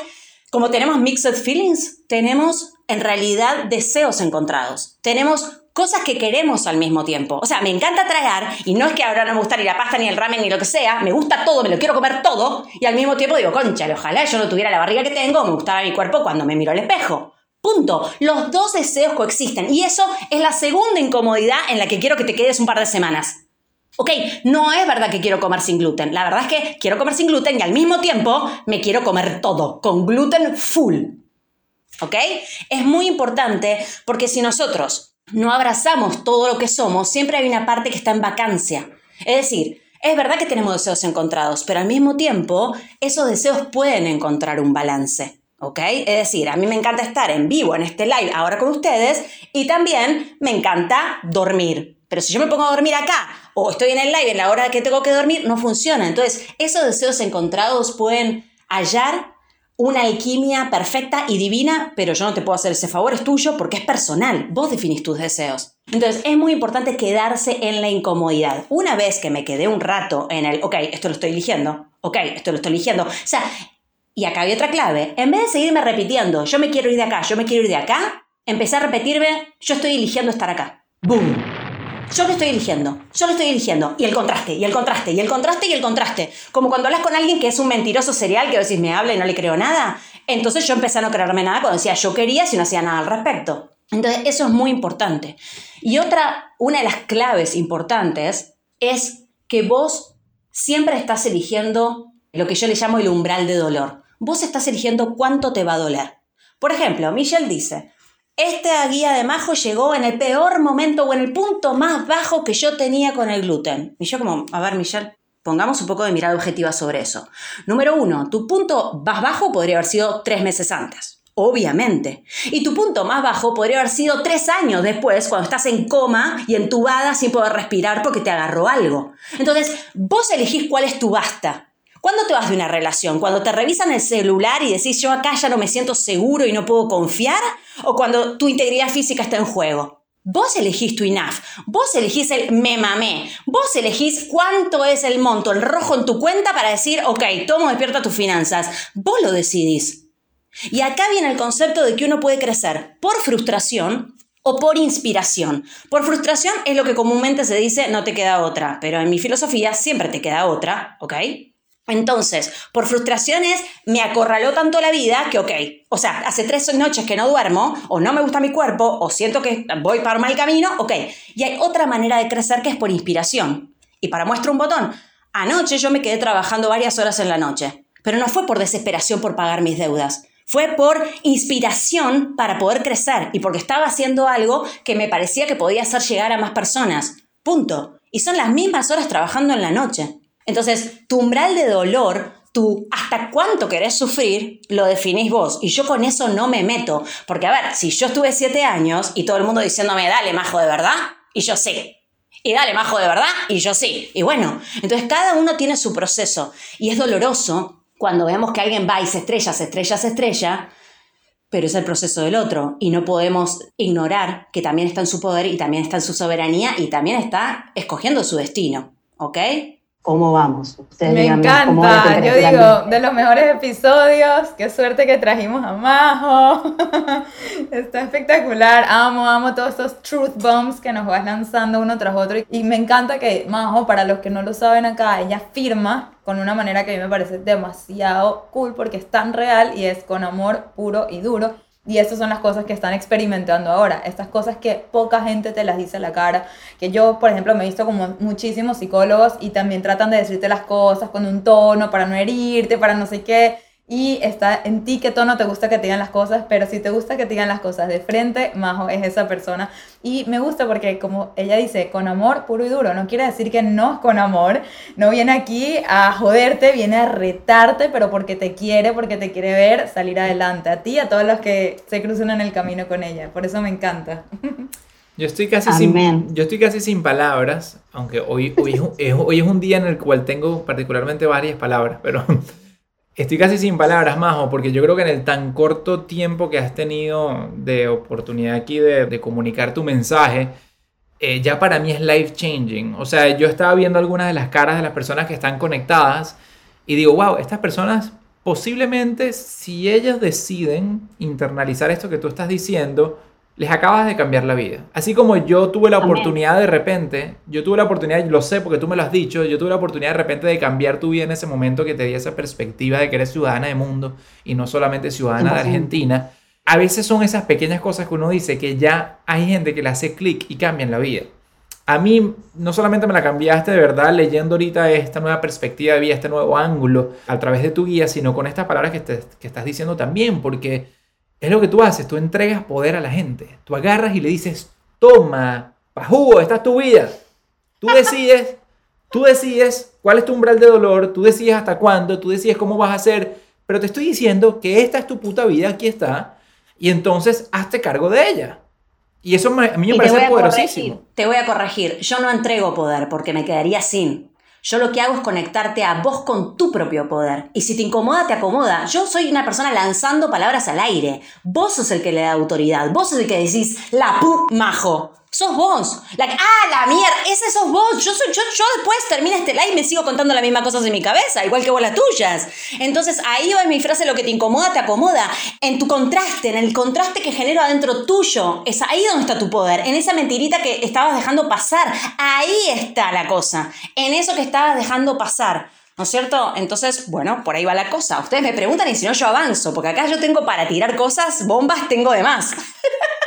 como tenemos mixed feelings, tenemos en realidad deseos encontrados. Tenemos cosas que queremos al mismo tiempo. O sea, me encanta tragar y no es que ahora no me gusta ni la pasta, ni el ramen, ni lo que sea. Me gusta todo, me lo quiero comer todo. Y al mismo tiempo digo, concha, ojalá yo no tuviera la barriga que tengo, me gustaba mi cuerpo cuando me miro al espejo. Punto. Los dos deseos coexisten. Y eso es la segunda incomodidad en la que quiero que te quedes un par de semanas. Ok, no es verdad que quiero comer sin gluten. La verdad es que quiero comer sin gluten y al mismo tiempo me quiero comer todo, con gluten full. ¿Ok? Es muy importante porque si nosotros no abrazamos todo lo que somos, siempre hay una parte que está en vacancia. Es decir, es verdad que tenemos deseos encontrados, pero al mismo tiempo esos deseos pueden encontrar un balance. ¿Ok? Es decir, a mí me encanta estar en vivo en este live ahora con ustedes y también me encanta dormir. Pero si yo me pongo a dormir acá o estoy en el live en la hora que tengo que dormir, no funciona. Entonces, esos deseos encontrados pueden hallar una alquimia perfecta y divina, pero yo no te puedo hacer ese favor, es tuyo porque es personal, vos definís tus deseos. Entonces es muy importante quedarse en la incomodidad. Una vez que me quedé un rato en el, ok, esto lo estoy eligiendo, ok, esto lo estoy eligiendo. O sea, y acá había otra clave. En vez de seguirme repitiendo, yo me quiero ir de acá, yo me quiero ir de acá, empecé a repetirme, yo estoy eligiendo estar acá. ¡Boom! Yo lo estoy eligiendo, yo lo estoy eligiendo. Y el contraste, y el contraste, y el contraste, y el contraste. Como cuando hablas con alguien que es un mentiroso serial, que a veces me habla y no le creo nada. Entonces yo empecé a no creerme nada cuando decía yo quería si no hacía nada al respecto. Entonces eso es muy importante. Y otra, una de las claves importantes es que vos siempre estás eligiendo lo que yo le llamo el umbral de dolor. Vos estás eligiendo cuánto te va a doler. Por ejemplo, Michelle dice, esta guía de Majo llegó en el peor momento o en el punto más bajo que yo tenía con el gluten. Y yo como, a ver, Michelle, pongamos un poco de mirada objetiva sobre eso. Número uno, tu punto más bajo podría haber sido tres meses antes. Obviamente. Y tu punto más bajo podría haber sido tres años después, cuando estás en coma y entubada sin poder respirar porque te agarró algo. Entonces, vos elegís cuál es tu basta. ¿Cuándo te vas de una relación? ¿Cuando te revisan el celular y decís yo acá ya no me siento seguro y no puedo confiar? ¿O cuando tu integridad física está en juego? Vos elegís tu INAF, vos elegís el me mamé, vos elegís cuánto es el monto, el rojo en tu cuenta para decir, ok, tomo despierta tus finanzas. Vos lo decidís. Y acá viene el concepto de que uno puede crecer por frustración o por inspiración. Por frustración es lo que comúnmente se dice no te queda otra, pero en mi filosofía siempre te queda otra, ¿ok? Entonces, por frustraciones me acorraló tanto la vida que, ok, o sea, hace tres noches que no duermo, o no me gusta mi cuerpo, o siento que voy para mal camino, ok. Y hay otra manera de crecer que es por inspiración. Y para muestra un botón, anoche yo me quedé trabajando varias horas en la noche, pero no fue por desesperación por pagar mis deudas. Fue por inspiración para poder crecer y porque estaba haciendo algo que me parecía que podía hacer llegar a más personas. Punto. Y son las mismas horas trabajando en la noche. Entonces, tu umbral de dolor, tu hasta cuánto querés sufrir, lo definís vos. Y yo con eso no me meto. Porque, a ver, si yo estuve siete años y todo el mundo diciéndome, dale, majo, de verdad, y yo sí. Y dale, majo, de verdad, y yo sí. Y bueno, entonces cada uno tiene su proceso. Y es doloroso cuando vemos que alguien va y se estrella, se estrella, se estrella, pero es el proceso del otro y no podemos ignorar que también está en su poder y también está en su soberanía y también está escogiendo su destino, ¿ok? ¿Cómo vamos? Ustedes Me encanta, yo digo, de los mejores episodios, qué suerte que trajimos a Majo, está espectacular, amo, amo todos estos truth bombs que nos vas lanzando uno tras otro. Y me encanta que Majo, para los que no lo saben acá, ella firma con una manera que a mí me parece demasiado cool porque es tan real y es con amor puro y duro y estas son las cosas que están experimentando ahora, estas cosas que poca gente te las dice a la cara, que yo, por ejemplo, me he visto como muchísimos psicólogos y también tratan de decirte las cosas con un tono para no herirte, para no sé qué, y está en ti qué tono te gusta que te digan las cosas, pero si te gusta que te digan las cosas de frente, Majo es esa persona. Y me gusta porque como ella dice, con amor puro y duro, no quiere decir que no es con amor, no viene aquí a joderte, viene a retarte, pero porque te quiere, porque te quiere ver salir adelante, a ti, a todos los que se cruzan en el camino con ella. Por eso me encanta. Yo estoy casi, sin, yo estoy casi sin palabras, aunque hoy, hoy, hoy es un día en el cual tengo particularmente varias palabras, pero Estoy casi sin palabras, Majo, porque yo creo que en el tan corto tiempo que has tenido de oportunidad aquí de, comunicar tu mensaje, eh, ya para mí es life changing. O sea, yo estaba viendo algunas de las caras de las personas que están conectadas y digo, wow, estas personas posiblemente si ellos deciden internalizar esto que tú estás diciendo, les acabas de cambiar la vida. Así como yo tuve la oportunidad de repente, yo tuve la oportunidad, lo sé porque tú me lo has dicho, yo tuve la oportunidad de repente de cambiar tu vida en ese momento que te di esa perspectiva de que eres ciudadana de mundo y no solamente ciudadana de Argentina. A veces son esas pequeñas cosas que uno dice que ya hay gente que le hace clic y cambian la vida. A mí no solamente me la cambiaste de verdad leyendo ahorita esta nueva perspectiva de vida, este nuevo ángulo a través de tu guía, sino con estas palabras que, te, que estás diciendo también, porque es lo que tú haces, tú entregas poder a la gente. Tú agarras y le dices, toma, pa' jugo, esta es tu vida. Tú decides, tú decides cuál es tu umbral de dolor, tú decides hasta cuándo, tú decides cómo vas a hacer, pero te estoy diciendo que esta es tu puta vida, aquí está, y entonces hazte cargo de ella. Y eso a mí me parece poderosísimo. te voy a corregir, yo no entrego poder porque me quedaría sin. Yo lo que hago es conectarte a vos con tu propio poder. Y si te incomoda, te acomoda. Yo soy una persona lanzando palabras al aire. Vos sos el que le da autoridad. Vos sos el que decís, la pu majo. Sos vos. La, ah, la mierda. Ese sos vos. Yo, soy, yo, yo después termina este live y me sigo contando las mismas cosas en mi cabeza, igual que vos las tuyas. Entonces ahí va mi frase, lo que te incomoda, te acomoda. En tu contraste, en el contraste que genero adentro tuyo. Es ahí donde está tu poder. En esa mentirita que estabas dejando pasar. Ahí está la cosa. En eso que estabas dejando pasar. ¿No es cierto? Entonces, bueno, por ahí va la cosa. Ustedes me preguntan y si no yo avanzo, porque acá yo tengo para tirar cosas, bombas tengo de más.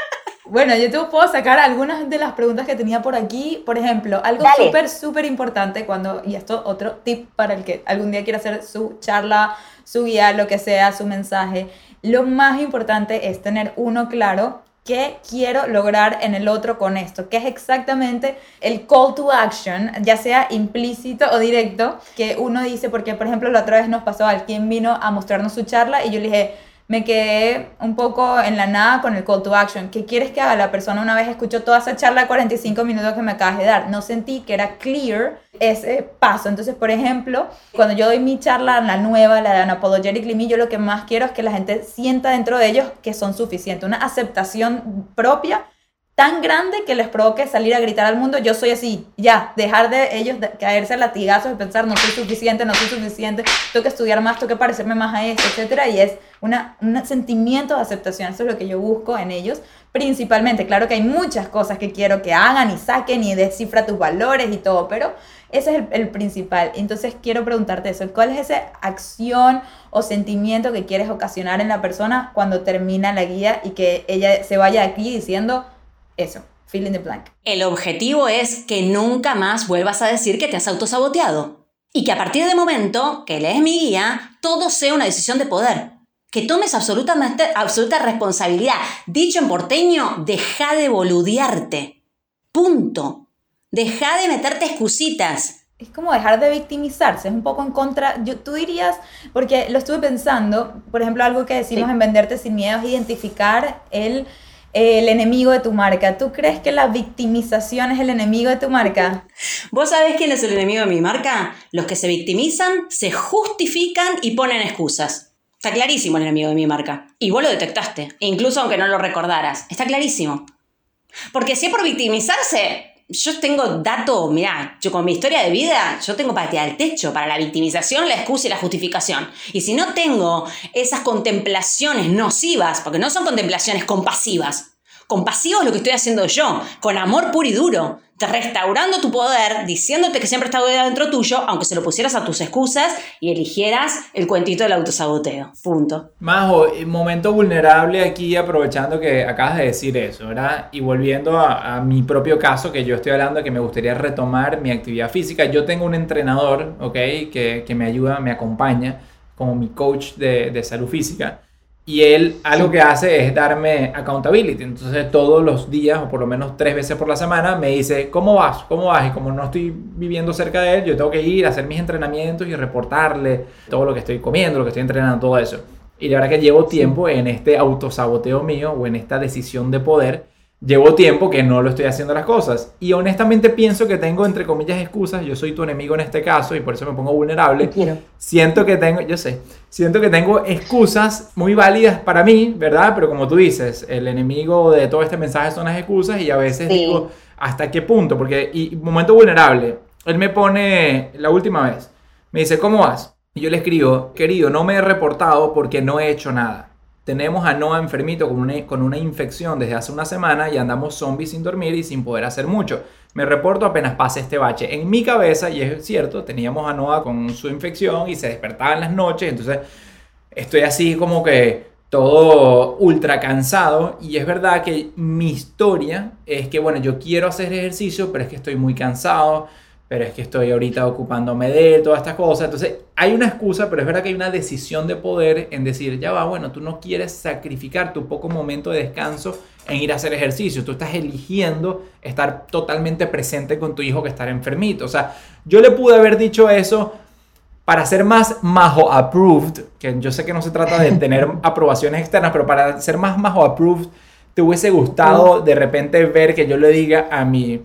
Bueno, yo te puedo sacar algunas de las preguntas que tenía por aquí. Por ejemplo, algo súper, súper importante cuando, y esto otro tip para el que algún día quiera hacer su charla, su guía, lo que sea, su mensaje. Lo más importante es tener uno claro qué quiero lograr en el otro con esto, que es exactamente el call to action, ya sea implícito o directo, que uno dice, porque por ejemplo la otra vez nos pasó, alguien vino a mostrarnos su charla y yo le dije, me quedé un poco en la nada con el call to action. ¿Qué quieres que haga? La persona una vez escuchó toda esa charla de 45 minutos que me acabas de dar. No sentí que era clear ese paso. Entonces, por ejemplo, cuando yo doy mi charla, la nueva, la de Unapologetically Me, yo lo que más quiero es que la gente sienta dentro de ellos que son suficientes. Una aceptación propia tan grande que les provoque salir a gritar al mundo, yo soy así, ya, dejar de ellos de caerse a latigazos y pensar, no soy suficiente, no soy suficiente, tengo que estudiar más, tengo que parecerme más a esto, etcétera, y es una, un sentimiento de aceptación, eso es lo que yo busco en ellos, principalmente, claro que hay muchas cosas que quiero que hagan y saquen y descifra tus valores y todo, pero ese es el, el principal, entonces quiero preguntarte eso, ¿cuál es esa acción o sentimiento que quieres ocasionar en la persona cuando termina la guía y que ella se vaya aquí diciendo, eso, fill in the blank. El objetivo es que nunca más vuelvas a decir que te has autosaboteado. Y que a partir de momento que lees mi guía, todo sea una decisión de poder. Que tomes absolutamente, absoluta responsabilidad. Dicho en porteño, deja de boludearte. Punto. Deja de meterte excusitas. Es como dejar de victimizarse, es un poco en contra, yo, tú dirías, porque lo estuve pensando, por ejemplo, algo que decimos Sí. en Venderte sin miedo es identificar el, el enemigo de tu marca. ¿Tú crees que la victimización es el enemigo de tu marca? ¿Vos sabés quién es el enemigo de mi marca? Los que se victimizan, se justifican y ponen excusas. Está clarísimo el enemigo de mi marca. Y vos lo detectaste, incluso aunque no lo recordaras. Está clarísimo. Porque si es por victimizarse, yo tengo dato, mirá, yo con mi historia de vida, yo tengo para tirar el techo, para la victimización, la excusa y la justificación. Y si no tengo esas contemplaciones nocivas, porque no son contemplaciones compasivas, compasivo es lo que estoy haciendo yo, con amor puro y duro, restaurando tu poder, diciéndote que siempre está dentro tuyo, aunque se lo pusieras a tus excusas y eligieras el cuentito del autosaboteo. Punto. Majo, eh, momento vulnerable aquí, aprovechando que acabas de decir eso, ¿verdad? Y volviendo a, a mi propio caso, que yo estoy hablando que me gustaría retomar mi actividad física. Yo tengo un entrenador, ¿ok? Que, que me ayuda, me acompaña como mi coach de, de salud física. Y él algo que hace es darme accountability. Entonces todos los días, o por lo menos tres veces por la semana, me dice, ¿cómo vas? ¿Cómo vas? Y como no estoy viviendo cerca de él, yo tengo que ir a hacer mis entrenamientos y reportarle todo lo que estoy comiendo, lo que estoy entrenando, todo eso. Y la verdad que llevo tiempo en este autosaboteo mío o en esta decisión de poder. Llevo tiempo que no lo estoy haciendo las cosas. Y honestamente pienso que tengo, entre comillas, excusas. Yo soy tu enemigo en este caso y por eso me pongo vulnerable. quiero. Siento que tengo, yo sé, siento que tengo excusas muy válidas para mí, ¿verdad? Pero como tú dices, el enemigo de todo este mensaje son las excusas y a veces Sí. digo, ¿hasta qué punto? Porque, y momento vulnerable, él me pone, la última vez, me dice, ¿cómo vas? Y yo le escribo, querido, no me he reportado porque no he hecho nada. Tenemos a Noah enfermito con una, con una infección desde hace una semana y andamos zombies sin dormir y sin poder hacer mucho. Me reporto apenas pase este bache. En mi cabeza, y es cierto, teníamos a Noah con su infección y se despertaba en las noches, entonces estoy así como que todo ultra cansado y es verdad que mi historia es que bueno, yo quiero hacer ejercicio, pero es que estoy muy cansado, pero es que estoy ahorita ocupándome de todas estas cosas. Entonces, hay una excusa, pero es verdad que hay una decisión de poder en decir, ya va, bueno, tú no quieres sacrificar tu poco momento de descanso en ir a hacer ejercicio. Tú estás eligiendo estar totalmente presente con tu hijo que estar enfermito. O sea, yo le pude haber dicho eso para ser más majo approved, que yo sé que no se trata de tener aprobaciones externas, pero para ser más majo approved, te hubiese gustado de repente ver que yo le diga a mi,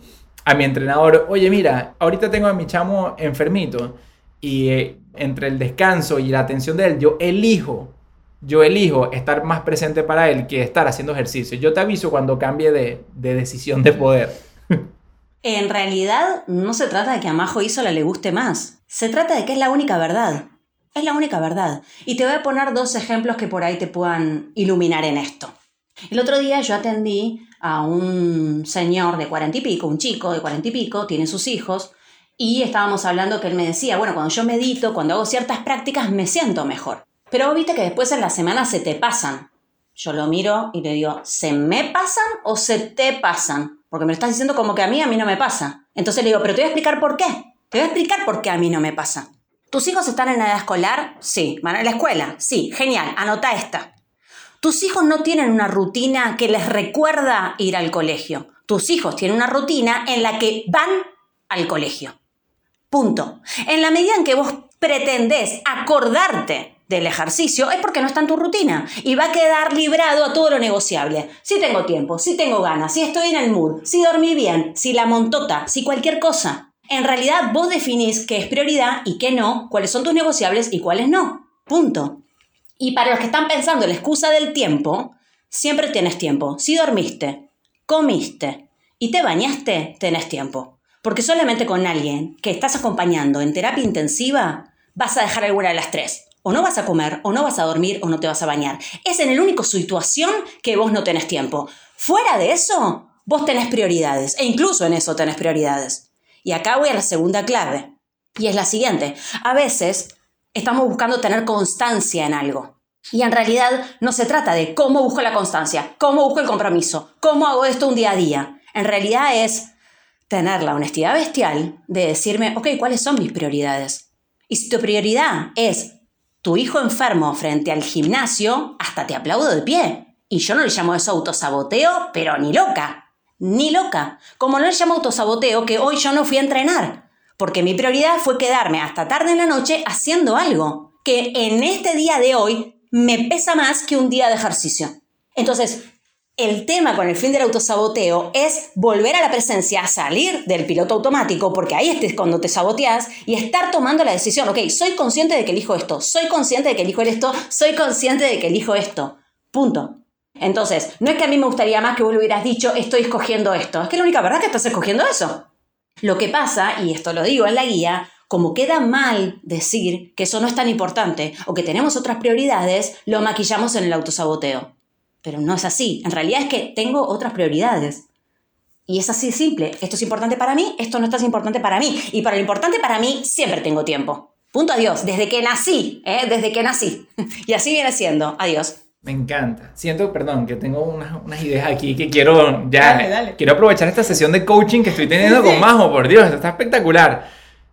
a mi entrenador, oye, mira, ahorita tengo a mi chamo enfermito y eh, entre el descanso y la atención de él, yo elijo, yo elijo estar más presente para él que estar haciendo ejercicio. Yo te aviso cuando cambie de, de decisión de poder. En realidad no se trata de que a Majo Isola le guste más. Se trata de que es la única verdad. Es la única verdad. Y te voy a poner dos ejemplos que por ahí te puedan iluminar en esto. El otro día yo atendí a un señor de cuarenta y pico, un chico de cuarenta y pico, tiene sus hijos, y estábamos hablando que él me decía, bueno, cuando yo medito, cuando hago ciertas prácticas, me siento mejor. Pero viste que después en la semana se te pasan. Yo lo miro y le digo, ¿se me pasan o se te pasan? Porque me lo estás diciendo como que a mí, a mí no me pasa. Entonces le digo, pero te voy a explicar por qué. Te voy a explicar por qué a mí no me pasa. ¿Tus hijos están en edad escolar? Sí. ¿Van a la escuela? Sí. Genial. Anota esta. Tus hijos no tienen una rutina que les recuerda ir al colegio. Tus hijos tienen una rutina en la que van al colegio. Punto. En la medida en que vos pretendés acordarte del ejercicio es porque no está en tu rutina y va a quedar librado a todo lo negociable. Si tengo tiempo, si tengo ganas, si estoy en el mood, si dormí bien, si la montota, si cualquier cosa. En realidad vos definís qué es prioridad y qué no, cuáles son tus negociables y cuáles no. Punto. Y para los que están pensando en la excusa del tiempo, siempre tienes tiempo. Si dormiste, comiste y te bañaste, tenés tiempo. Porque solamente con alguien que estás acompañando en terapia intensiva vas a dejar alguna de las tres. O no vas a comer, o no vas a dormir, o no te vas a bañar. Es en el único situación que vos no tenés tiempo. Fuera de eso, vos tenés prioridades. E incluso en eso tenés prioridades. Y acá voy a la segunda clave. Y es la siguiente. A veces estamos buscando tener constancia en algo. Y en realidad no se trata de cómo busco la constancia, cómo busco el compromiso, cómo hago esto un día a día. En realidad es tener la honestidad bestial de decirme, ok, ¿cuáles son mis prioridades? Y si tu prioridad es tu hijo enfermo frente al gimnasio, hasta te aplaudo de pie. Y yo no le llamo eso autosaboteo, pero ni loca. Ni loca. Como no le llamo autosaboteo que hoy yo no fui a entrenar. Porque mi prioridad fue quedarme hasta tarde en la noche haciendo algo. Que en este día de hoy me pesa más que un día de ejercicio. Entonces, el tema con el fin del autosaboteo es volver a la presencia, salir del piloto automático, porque ahí es cuando te saboteas, y estar tomando la decisión, ok, soy consciente de que elijo esto, soy consciente de que elijo esto, soy consciente de que elijo esto. Punto. Entonces, no es que a mí me gustaría más que vos le hubieras dicho, estoy escogiendo esto, es que la única verdad es que estás escogiendo eso. Lo que pasa, y esto lo digo en la guía, como queda mal decir que eso no es tan importante o que tenemos otras prioridades, lo maquillamos en el autosaboteo. Pero no es así. En realidad es que tengo otras prioridades. Y es así simple. Esto es importante para mí, esto no es tan importante para mí. Y para lo importante para mí siempre tengo tiempo. Punto adiós. Desde que nací, ¿eh? desde que nací. y así viene siendo. Adiós. Me encanta. Siento, perdón, que tengo unas, unas ideas aquí que quiero ya. Dale, dale. Quiero aprovechar esta sesión de coaching que estoy teniendo Sí, con sí. Majo, por Dios, está espectacular.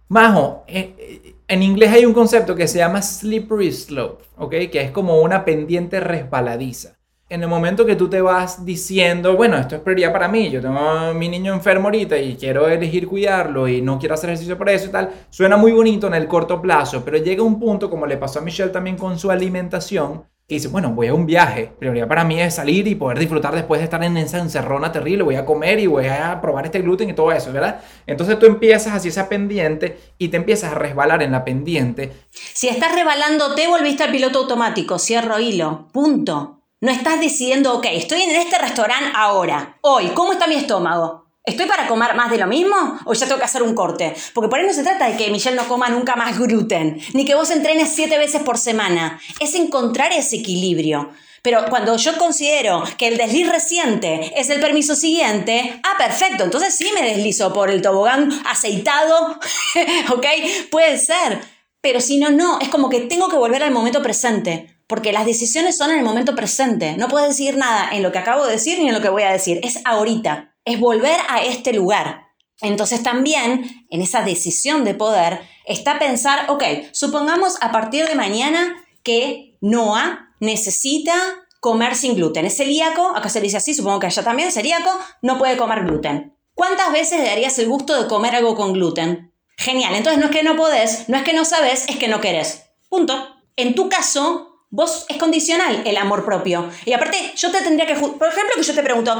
Majo, eh, eh, en inglés hay un concepto que se llama slippery slope, ¿ok? Que es como una pendiente resbaladiza. En el momento que tú te vas diciendo, bueno, esto es prioridad para mí, yo tengo a mi niño enfermo ahorita y quiero elegir cuidarlo y no quiero hacer ejercicio por eso y tal, suena muy bonito en el corto plazo, pero llega un punto, como le pasó a Michelle también con su alimentación, que dice, bueno, voy a un viaje, prioridad para mí es salir y poder disfrutar después de estar en esa encerrona terrible, voy a comer y voy a probar este gluten y todo eso, ¿verdad? Entonces tú empiezas así esa pendiente y te empiezas a resbalar en la pendiente Si estás rebalándote, volviste al piloto automático. Cierro hilo. Punto. No estás decidiendo, ok, estoy en este restaurante ahora, hoy, ¿cómo está mi estómago? ¿Estoy para comer más de lo mismo o ya tengo que hacer un corte? Porque por ahí no se trata de que Michelle no coma nunca más gluten, ni que vos entrenes siete veces por semana. Es encontrar ese equilibrio. Pero cuando yo considero que el desliz reciente es el permiso siguiente, ah, perfecto, entonces sí me deslizo por el tobogán aceitado, ¿ok? Puede ser. Pero si no, no, es como que tengo que volver al momento presente. Porque las decisiones son en el momento presente. No puedes decir nada en lo que acabo de decir ni en lo que voy a decir. Es ahorita. Es volver a este lugar. Entonces también en esa decisión de poder está pensar, ok, supongamos a partir de mañana que Noah necesita comer sin gluten. Es celíaco, acá se dice así, supongo que allá también, celíaco, no puede comer gluten. ¿Cuántas veces le darías el gusto de comer algo con gluten? Genial, entonces no es que no podés, no es que no sabes, es que no querés. Punto. En tu caso, vos es condicional el amor propio. Y aparte, yo te tendría que... Por ejemplo, que yo te pregunto,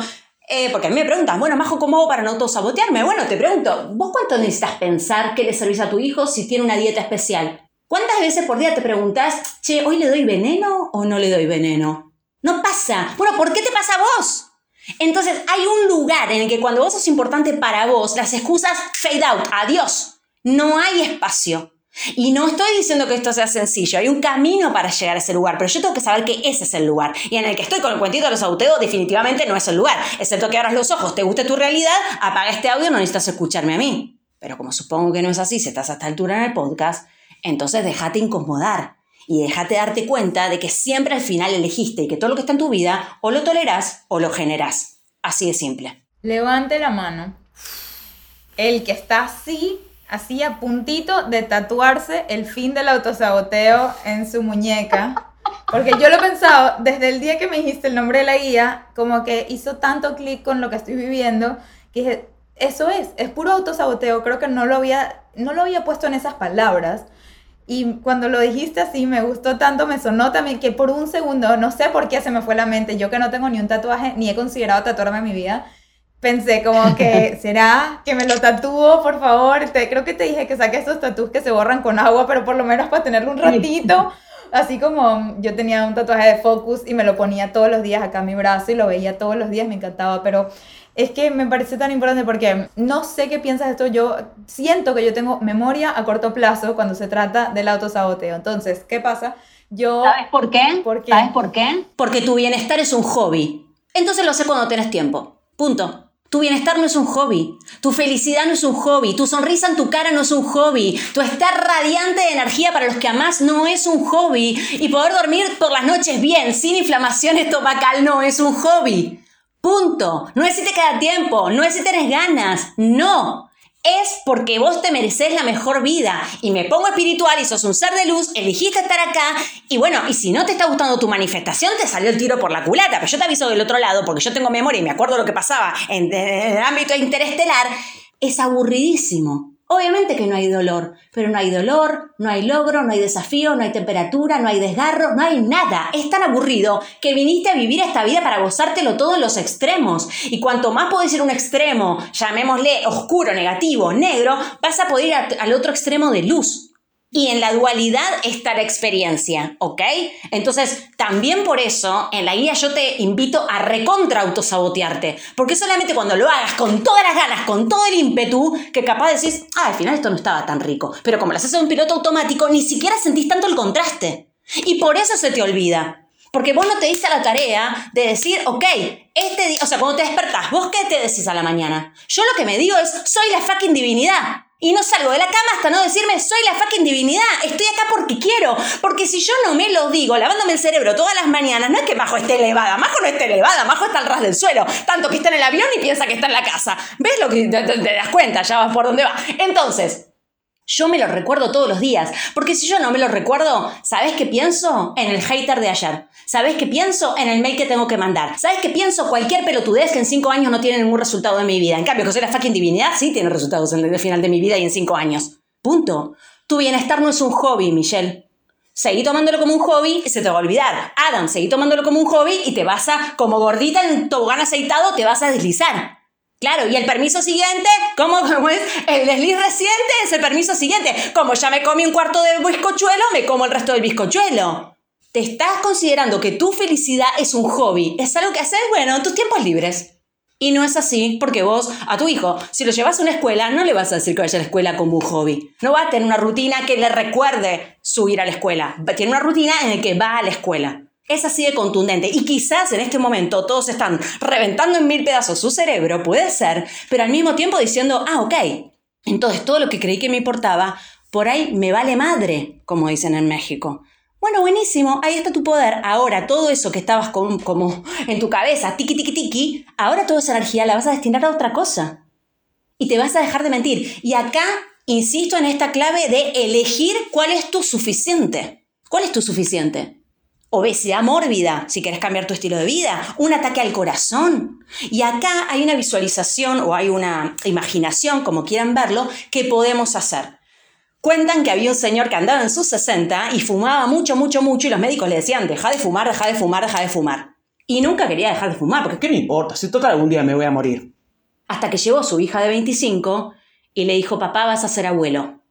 Eh, porque a mí me preguntan, bueno, Majo, ¿cómo hago para no autosabotearme? Bueno, te pregunto, ¿vos cuánto necesitas pensar que le servís a tu hijo si tiene una dieta especial? ¿Cuántas veces por día te preguntás, che, ¿hoy le doy veneno o no le doy veneno? No pasa. Bueno, ¿por qué te pasa a vos? Entonces, hay un lugar en el que cuando vos sos importante para vos, las excusas fade out, adiós. No hay espacio. Y no estoy diciendo que esto sea sencillo, hay un camino para llegar a ese lugar, pero yo tengo que saber que ese es el lugar. Y en el que estoy con el cuentito de los auteos, definitivamente no es el lugar. Excepto que abras los ojos, te guste tu realidad, apaga este audio, no necesitas escucharme a mí. Pero como supongo que no es así, si estás a esta altura en el podcast, entonces déjate incomodar y déjate darte cuenta de que siempre al final elegiste y que todo lo que está en tu vida o lo tolerás o lo generás. Así de simple. Levante la mano. El que está así así a puntito de tatuarse el fin del autosaboteo en su muñeca. Porque yo lo he pensado desde el día que me dijiste el nombre de la guía, como que hizo tanto clic con lo que estoy viviendo, que dije, eso es, es puro autosaboteo. Creo que no lo había, no lo había puesto en esas palabras. Y cuando lo dijiste así, me gustó tanto, me sonó también que por un segundo, no sé por qué se me fue la mente, yo que no tengo ni un tatuaje, ni he considerado tatuarme en mi vida, pensé como que, ¿será que me lo tatúo, por favor? Te, creo que te dije que saque esos tatús que se borran con agua, pero por lo menos para tenerlo un ratito. Así como yo tenía un tatuaje de Focus y me lo ponía todos los días acá en mi brazo y lo veía todos los días, me encantaba, pero es que me parece tan importante porque no sé qué piensas de esto, yo siento que yo tengo memoria a corto plazo cuando se trata del autosaboteo. Entonces, ¿qué pasa? Yo... ¿Sabes por qué? ¿Por qué? ¿Sabes por qué? Porque tu bienestar es un hobby. Entonces lo sé cuando tienes tiempo. Punto. Tu bienestar no es un hobby, tu felicidad no es un hobby, tu sonrisa en tu cara no es un hobby, tu estar radiante de energía para los que amás no es un hobby. Y poder dormir por las noches bien, sin inflamación estomacal no es un hobby. Punto. No es si te queda tiempo, no es si tienes ganas, no es porque vos te mereces la mejor vida. Y me pongo espiritual y sos un ser de luz, elegiste estar acá. Y bueno, y si no te está gustando tu manifestación, te salió el tiro por la culata. Pero yo te aviso del otro lado, porque yo tengo memoria y me acuerdo lo que pasaba en, en el ámbito interestelar. Es aburridísimo. Obviamente que no hay dolor, pero no hay dolor, no hay logro, no hay desafío, no hay temperatura, no hay desgarro, no hay nada. Es tan aburrido que viniste a vivir esta vida para gozártelo todo en los extremos. Y cuanto más podés ir a un extremo, llamémosle oscuro, negativo, negro, vas a poder ir al otro extremo de luz. Y en la dualidad está la experiencia, ¿ok? Entonces, también por eso, en la guía yo te invito a recontra autosabotearte. Porque solamente cuando lo hagas con todas las ganas, con todo el ímpetu, que capaz decís, ah, al final esto no estaba tan rico. Pero como lo haces en un piloto automático, ni siquiera sentís tanto el contraste. Y por eso se te olvida. Porque vos no te diste la tarea de decir, ok, este día, o sea, cuando te despertás, ¿vos qué te decís a la mañana? Yo lo que me digo es, soy la fucking divinidad. Y no salgo de la cama hasta no decirme, soy la fucking divinidad, estoy acá porque quiero. Porque si yo no me lo digo, lavándome el cerebro todas las mañanas, no es que Majo esté elevada, Majo no esté elevada, Majo está al ras del suelo. Tanto que está en el avión y piensa que está en la casa. ¿Ves lo que te, te das cuenta? Ya vas por dónde va. Entonces, yo me lo recuerdo todos los días, porque si yo no me lo recuerdo, ¿sabes qué pienso? En el hater de ayer. ¿Sabes qué pienso? En el mail que tengo que mandar. ¿Sabes qué pienso? Cualquier pelotudez que en cinco años no tiene ningún resultado en mi vida. En cambio, que soy la fucking divinidad, sí tiene resultados en el final de mi vida y en cinco años. Punto. Tu bienestar no es un hobby, Michelle. Seguí tomándolo como un hobby y se te va a olvidar. Adam, seguí tomándolo como un hobby y te vas a, como gordita en tobogán aceitado, te vas a deslizar. Claro, y el permiso siguiente, ¿cómo, es? El desliz reciente es el permiso siguiente. Como ya me comí un cuarto de bizcochuelo, me como el resto del bizcochuelo. Te estás considerando que tu felicidad es un hobby, es algo que haces, bueno, en tus tiempos libres. Y no es así, porque vos, a tu hijo, si lo llevas a una escuela, no le vas a decir que vaya a la escuela como un hobby. No va a tener una rutina que le recuerde su ir a la escuela. Tiene una rutina en la que va a la escuela. Es así de contundente. Y quizás en este momento todos están reventando en mil pedazos su cerebro, puede ser, pero al mismo tiempo diciendo, ah, ok, entonces todo lo que creí que me importaba, por ahí me vale madre, como dicen en México. Bueno, buenísimo, ahí está tu poder. Ahora todo eso que estabas con, como en tu cabeza, tiki tiki tiki, ahora toda esa energía la vas a destinar a otra cosa. Y te vas a dejar de mentir. Y acá insisto en esta clave de elegir cuál es tu suficiente. ¿Cuál es tu suficiente? Obesidad mórbida, si quieres cambiar tu estilo de vida, un ataque al corazón. Y acá hay una visualización o hay una imaginación, como quieran verlo, que podemos hacer. Cuentan que había un señor que andaba en sus 60 y fumaba mucho, mucho, mucho y los médicos le decían, deja de fumar, deja de fumar, deja de fumar. Y nunca quería dejar de fumar, porque ¿Qué me importa? Si total algún día me voy a morir. hasta que llegó su hija de 25 y le dijo, papá, vas a ser abuelo.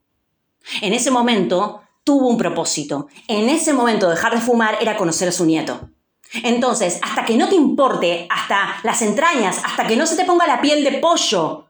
En ese momento tuvo un propósito. En ese momento dejar de fumar era conocer a su nieto. Entonces, hasta que no te importe, hasta las entrañas, hasta que no se te ponga la piel de pollo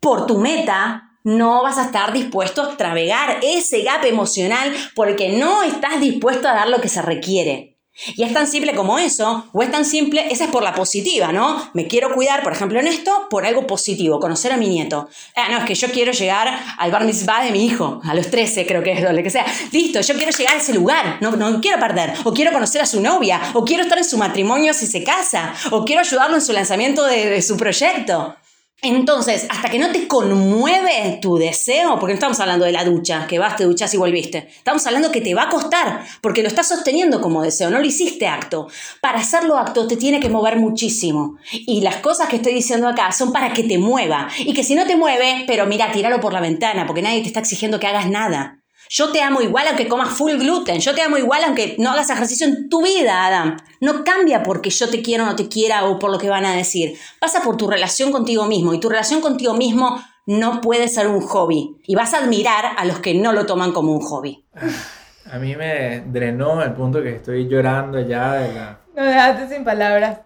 por tu meta, no vas a estar dispuesto a travegar ese gap emocional porque no estás dispuesto a dar lo que se requiere. Y es tan simple como eso, o es tan simple, esa es por la positiva, ¿no? Me quiero cuidar, por ejemplo, en esto, por algo positivo, conocer a mi nieto. Ah, no, es que yo quiero llegar al bar mitzvah de mi hijo, a los 13 creo que es, lo que sea. Listo, yo quiero llegar a ese lugar, no, no quiero perder. O quiero conocer a su novia, o quiero estar en su matrimonio si se casa, o quiero ayudarlo en su lanzamiento de su proyecto. Entonces, hasta que no te conmueve tu deseo, porque no estamos hablando de la ducha, que vas, te duchas y volviste. Estamos hablando que te va a costar, porque lo estás sosteniendo como deseo, no lo hiciste acto. Para hacerlo acto te tiene que mover muchísimo. Y las cosas que estoy diciendo acá son para que te mueva. Y que si no te mueve, pero mira, tíralo por la ventana, porque nadie te está exigiendo que hagas nada. Yo te amo igual aunque comas full gluten. Yo te amo igual aunque no hagas ejercicio en tu vida, Adam. No cambia porque yo te quiero o no te quiera o por lo que van a decir. Pasa por tu relación contigo mismo. Y tu relación contigo mismo no puede ser un hobby. Y vas a admirar a los que no lo toman como un hobby. A mí me drenó al punto que estoy llorando ya de la... Nos dejaste sin palabras.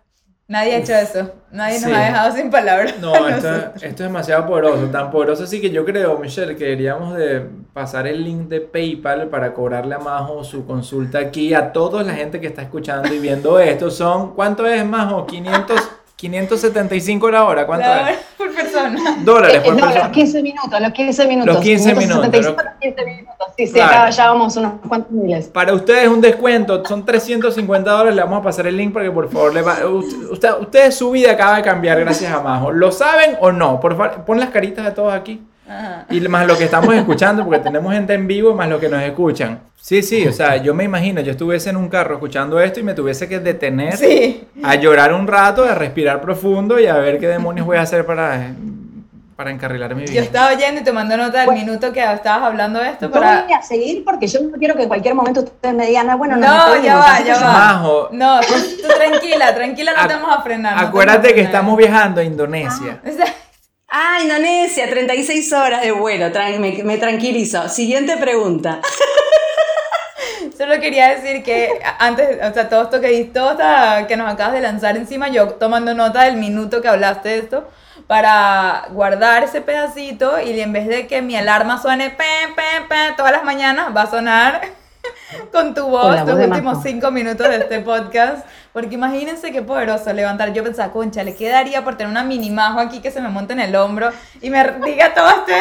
Nadie ha hecho eso. Nadie Sí. nos ha dejado sin palabras. No, esto, esto es demasiado poderoso, tan poderoso así que yo creo, Michelle, que deberíamos de pasar el link de PayPal para cobrarle a Majo su consulta aquí a toda la gente que está escuchando y viendo esto. Son, ¿cuánto es, Majo? 500, 575 la hora, ¿cuánto La hora es? por persona. Dólares Eh, por no, persona. los 15 minutos, los 15 minutos. Los 15 575, minutos, los 15 minutos. Sí, sí, Claro. acá ya vamos unos cuantos miles. Para ustedes un descuento, son 350 dólares, le vamos a pasar el link para que por favor le va... Usted- ustedes su vida acaba de cambiar gracias a Majo. ¿Lo saben o no? Por favor, pon las caritas de todos aquí. Ajá. Y más lo que estamos escuchando, porque tenemos gente en vivo, más lo que nos escuchan. Sí, sí, o sea, yo me imagino, yo estuviese en un carro escuchando esto y me tuviese que detener Sí. a llorar un rato, a respirar profundo y a ver qué demonios voy a hacer para, para encarrilar mi Yo vida. estaba oyendo y tomando nota del minuto que estabas hablando de esto Yo para... voy a seguir porque yo no quiero que en cualquier momento ustedes me digan, ah, bueno, No, despedimos, ya va, ya yo- va. Majo, No, tú, tú tranquila, tranquila, no te vamos a frenar. no te acuérdate a que estamos viajando a Indonesia. O sea, Ah, Indonesia, 36 horas de vuelo, tran- me, me tranquilizo. Siguiente pregunta. Solo quería decir que antes, o sea, todo esto que todo esto que nos acabas de lanzar encima, yo tomando nota del minuto que hablaste de esto, para guardar ese pedacito y en vez de que mi alarma suene todas las mañanas, va a sonar con tu voz los últimos cinco minutos de este podcast. Porque imagínense qué poderoso levantar. Yo pensaba, concha, le quedaría por tener una mini majo aquí que se me monte en el hombro y me diga todo este,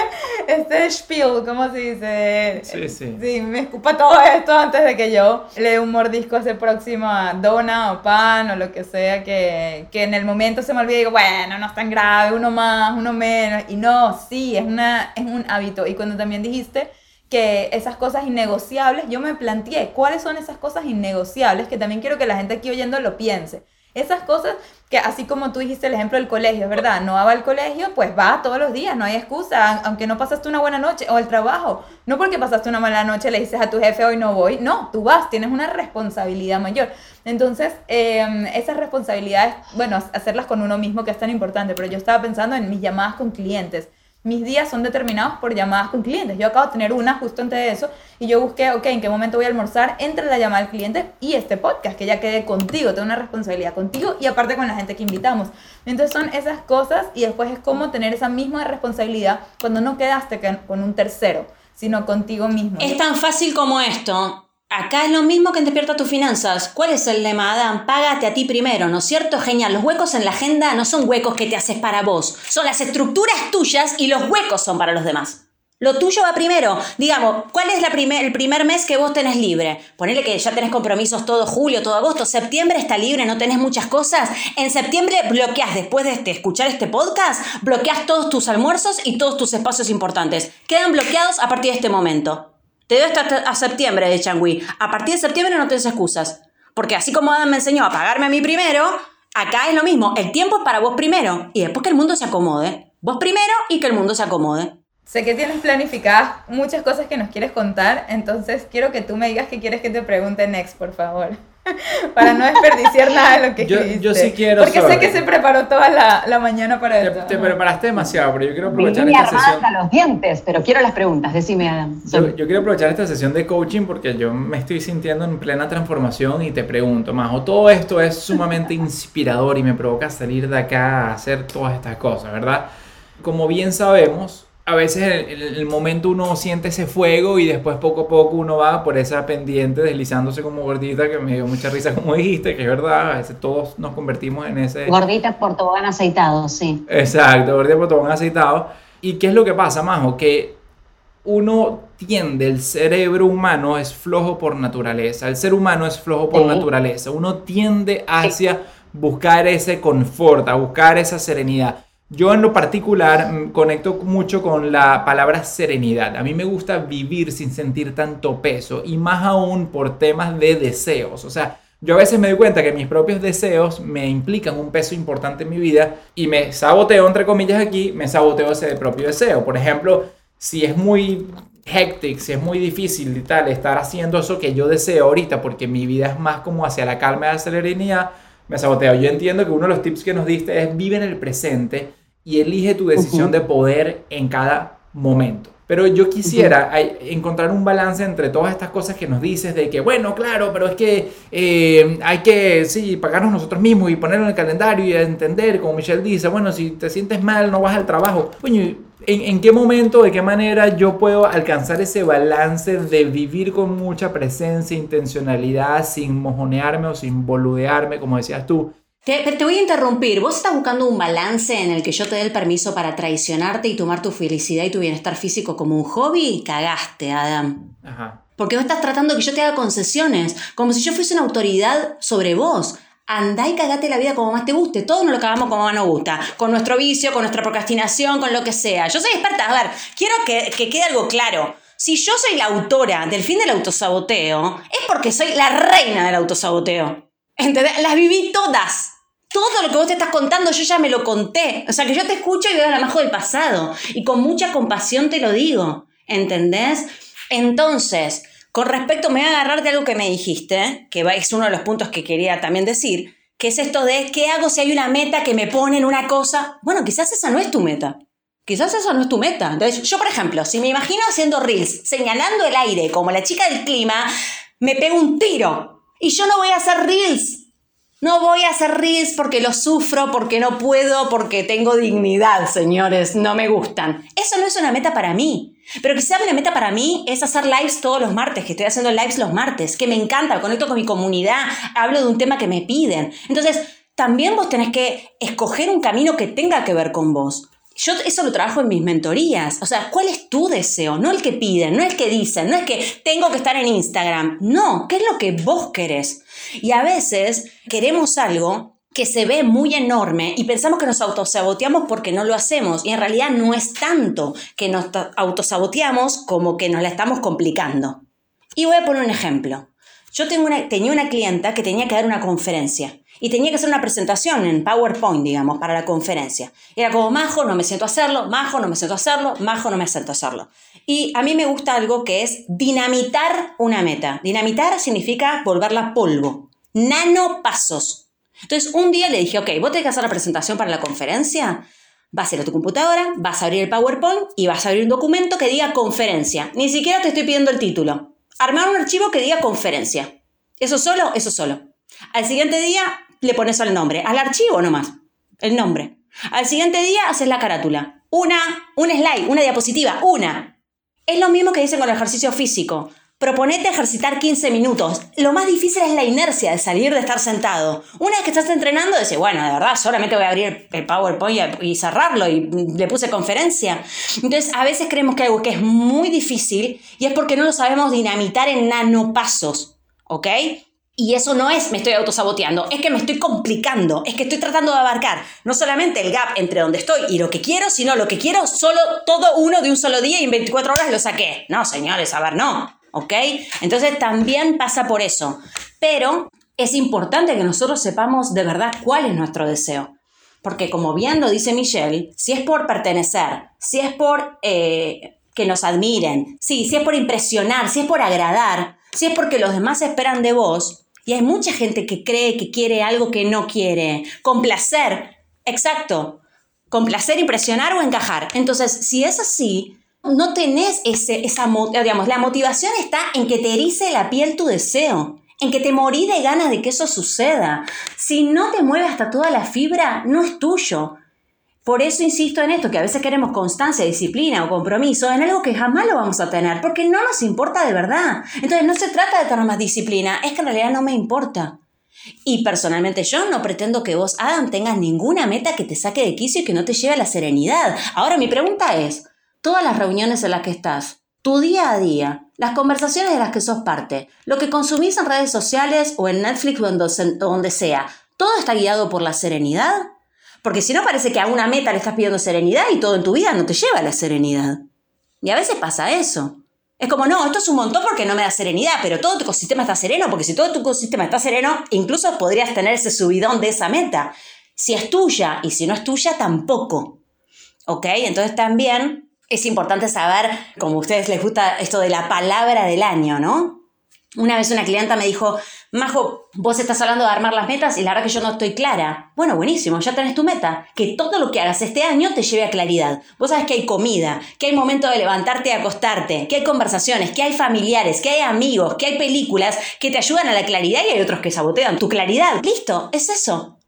este spiel, ¿cómo se dice? Sí, sí. Sí, me escupa todo esto antes de que yo le dé un mordisco a ese próximo a dona o pan o lo que sea que, que en el momento se me olvide y digo, bueno, no es tan grave, uno más, uno menos. Y no, sí, es, una, es un hábito. Y cuando también dijiste que esas cosas innegociables, yo me planteé cuáles son esas cosas innegociables que también quiero que la gente aquí oyendo lo piense. Esas cosas que así como tú dijiste el ejemplo del colegio, ¿verdad? No va al colegio, pues va todos los días, no hay excusa, aunque no pasaste una buena noche, o el trabajo. No porque pasaste una mala noche le dices a tu jefe hoy no voy, no, tú vas, tienes una responsabilidad mayor. Entonces, eh, esas responsabilidades, bueno, hacerlas con uno mismo que es tan importante, pero yo estaba pensando en mis llamadas con clientes. Mis días son determinados por llamadas con clientes. Yo acabo de tener una justo antes de eso y yo busqué, ok, ¿en qué momento voy a almorzar? Entre la llamada al cliente y este podcast, que ya quedé contigo, tengo una responsabilidad contigo y aparte con la gente que invitamos. Entonces son esas cosas y después es como tener esa misma responsabilidad cuando no quedaste con un tercero, sino contigo mismo. Es tan fácil como esto. Acá es lo mismo que en Despierta tus finanzas. ¿Cuál es el lema, Adam? Págate a ti primero, ¿no es cierto? Genial. Los huecos en la agenda no son huecos que te haces para vos. Son las estructuras tuyas y los huecos son para los demás. Lo tuyo va primero. Digamos, ¿cuál es el primer mes que vos tenés libre? Ponele que ya tenés compromisos todo julio, todo agosto. Septiembre está libre, no tenés muchas cosas. En septiembre bloqueas, después de este, escuchar este podcast, bloqueas todos tus almuerzos y todos tus espacios importantes. Quedan bloqueados a partir de este momento. Te doy hasta septiembre de Changui. A partir de septiembre no tienes excusas. Porque así como Adam me enseñó a pagarme a mí primero, acá es lo mismo. El tiempo es para vos primero. Y después que el mundo se acomode. Vos primero y que el mundo se acomode. Sé que tienes planificadas muchas cosas que nos quieres contar, entonces quiero que tú me digas qué quieres que te pregunte next, por favor. para no desperdiciar nada de lo que Yo- escribiste. yo sí quiero, Porque sé que se preparó toda la, la mañana para Te, esto. te preparaste demasiado, pero yo quiero aprovechar Vine esta sesión. hasta los dientes, pero quiero las preguntas. Decime, Adam. Yo, yo quiero aprovechar esta sesión de coaching porque yo me estoy sintiendo en plena transformación y te pregunto, Majo, todo esto es sumamente inspirador y me provoca salir de acá a hacer todas estas cosas, ¿verdad? Como bien sabemos, a veces en el, el momento uno siente ese fuego y después poco a poco uno va por esa pendiente deslizándose como gordita que me dio mucha risa como dijiste, que es verdad, a veces todos nos convertimos en ese... Gordita por tobogán aceitado, sí. Exacto, gordita por tobogán aceitado. ¿Y qué es lo que pasa, Majo? Que uno tiende, el cerebro humano es flojo por naturaleza, el ser humano es flojo por Sí. naturaleza, uno tiende hacia buscar ese confort, a buscar esa serenidad. Yo en lo particular mm, conecto mucho con la palabra serenidad. A mí me gusta vivir sin sentir tanto peso y más aún por temas de deseos. O sea, yo a veces me doy cuenta que mis propios deseos me implican un peso importante en mi vida y me saboteo, entre comillas aquí, me saboteo ese propio deseo. Por ejemplo, si es muy hectic, si es muy difícil y tal estar haciendo eso que yo deseo ahorita porque mi vida es más como hacia la calma y la serenidad, me saboteo. Yo entiendo que uno de los tips que nos diste es vive en el presente y elige tu decisión de poder en cada momento. Pero yo quisiera encontrar un balance entre todas estas cosas que nos dices de que, bueno, claro, pero es que eh, hay que, sí, pagarnos nosotros mismos y ponerlo en el calendario y entender, como Michelle dice, bueno, si te sientes mal, no vas al trabajo. Coño, ¿en, en qué momento, de qué manera yo puedo alcanzar ese balance de vivir con mucha presencia, intencionalidad, sin mojonearme o sin boludearme, como decías tú? Te, te voy a interrumpir. Vos estás buscando un balance en el que yo te dé el permiso para traicionarte y tomar tu felicidad y tu bienestar físico como un hobby. Cagaste, Adam. Ajá. Porque vos estás tratando que yo te haga concesiones, como si yo fuese una autoridad sobre vos. Andá y cagate la vida como más te guste. Todos nos lo cagamos como más nos gusta. Con nuestro vicio, con nuestra procrastinación, con lo que sea. Yo soy experta. A ver, quiero que, que quede algo claro. Si yo soy la autora del fin del autosaboteo, es porque soy la reina del autosaboteo. ¿Entendés? Las viví todas. Todo lo que vos te estás contando yo ya me lo conté. O sea, que yo te escucho y veo la majo del pasado. Y con mucha compasión te lo digo. ¿Entendés? Entonces, con respecto, me voy a agarrar de algo que me dijiste, que es uno de los puntos que quería también decir, que es esto de ¿qué hago si hay una meta que me pone en una cosa? Bueno, quizás esa no es tu meta. Quizás esa no es tu meta. Entonces, yo, por ejemplo, si me imagino haciendo reels, señalando el aire como la chica del clima, me pego un tiro. Y yo no voy a hacer reels. No voy a hacer reels porque lo sufro, porque no puedo, porque tengo dignidad, señores. No me gustan. Eso no es una meta para mí. Pero quizá una meta para mí es hacer lives todos los martes, que estoy haciendo lives los martes, que me encanta, conecto con mi comunidad, hablo de un tema que me piden. Entonces, también vos tenés que escoger un camino que tenga que ver con vos. Yo eso lo trabajo en mis mentorías. O sea, ¿cuál es tu deseo? No el que piden, no el que dicen, no es que tengo que estar en Instagram. No, ¿qué es lo que vos querés? Y a veces queremos algo que se ve muy enorme y pensamos que nos autosaboteamos porque no lo hacemos. Y en realidad no es tanto que nos autosaboteamos como que nos la estamos complicando. Y voy a poner un ejemplo. Yo tengo tenía una clienta que tenía que dar una conferencia y tenía que hacer una presentación en PowerPoint, digamos, para la conferencia. Era como, majo, no me siento a hacerlo, majo, no me siento a hacerlo, majo, no me siento a hacerlo. Y a mí me gusta algo que es dinamitar una meta. Dinamitar significa volverla polvo. Nanopasos. Entonces, un día le dije, ok, vos tenés que hacer la presentación para la conferencia. Vas a ir a tu computadora, vas a abrir el PowerPoint y vas a abrir un documento que diga conferencia. Ni siquiera te estoy pidiendo el título. Armar un archivo que diga conferencia. Eso solo, eso solo. Al siguiente día le pones el nombre. Al archivo nomás. El nombre. Al siguiente día haces la carátula. Una, un slide, una diapositiva, una. Es lo mismo que dicen con el ejercicio físico. Proponete ejercitar 15 minutos. Lo más difícil es la inercia de salir de estar sentado. Una vez que estás entrenando, dices, bueno, de verdad, solamente voy a abrir el PowerPoint y cerrarlo y le puse conferencia. Entonces, a veces creemos que algo que es muy difícil y es porque no lo sabemos dinamitar en nanopasos, ¿ok? Y eso no es me estoy autosaboteando, es que me estoy complicando, es que estoy tratando de abarcar no solamente el gap entre donde estoy y lo que quiero, sino lo que quiero solo todo uno de un solo día y en 24 horas lo saqué. No, señores, a ver, no, ¿ok? Entonces también pasa por eso. Pero es importante que nosotros sepamos de verdad cuál es nuestro deseo. Porque como bien lo dice Michelle, si es por pertenecer, si es por eh, que nos admiren, sí, si es por impresionar, si es por agradar, si es porque los demás esperan de vos, y hay mucha gente que cree que quiere algo que no quiere, complacer, exacto, complacer, impresionar o encajar. Entonces, si es así, no tenés ese, esa, mo- digamos, la motivación está en que te erice la piel tu deseo, en que te morí de ganas de que eso suceda. Si no te mueve hasta toda la fibra, no es tuyo. Por eso insisto en esto, que a veces queremos constancia, disciplina o compromiso en algo que jamás lo vamos a tener, porque no nos importa de verdad. Entonces no se trata de tener más disciplina, es que en realidad no me importa. Y personalmente yo no pretendo que vos, Adam, tengas ninguna meta que te saque de quicio y que no te lleve a la serenidad. Ahora mi pregunta es, todas las reuniones en las que estás, tu día a día, las conversaciones de las que sos parte, lo que consumís en redes sociales o en Netflix o en donde- sea, ¿todo está guiado por la serenidad? Porque si no parece que a una meta le estás pidiendo serenidad y todo en tu vida no te lleva a la serenidad. Y a veces pasa eso. Es como, no, esto es un montón porque no me da serenidad, pero todo tu ecosistema está sereno, porque si todo tu ecosistema está sereno, incluso podrías tener ese subidón de esa meta. Si es tuya y si no es tuya, tampoco. ¿Ok? Entonces también es importante saber, como a ustedes les gusta esto de la palabra del año, ¿no? Una vez una clienta me dijo, Majo, vos estás hablando de armar las metas y la verdad que yo no estoy clara. Bueno, buenísimo, ya tenés tu meta. Que todo lo que hagas este año te lleve a claridad. Vos sabés que hay comida, que hay momento de levantarte y acostarte, que hay conversaciones, que hay familiares, que hay amigos, que hay películas que te ayudan a la claridad y hay otros que sabotean tu claridad. Listo, es eso.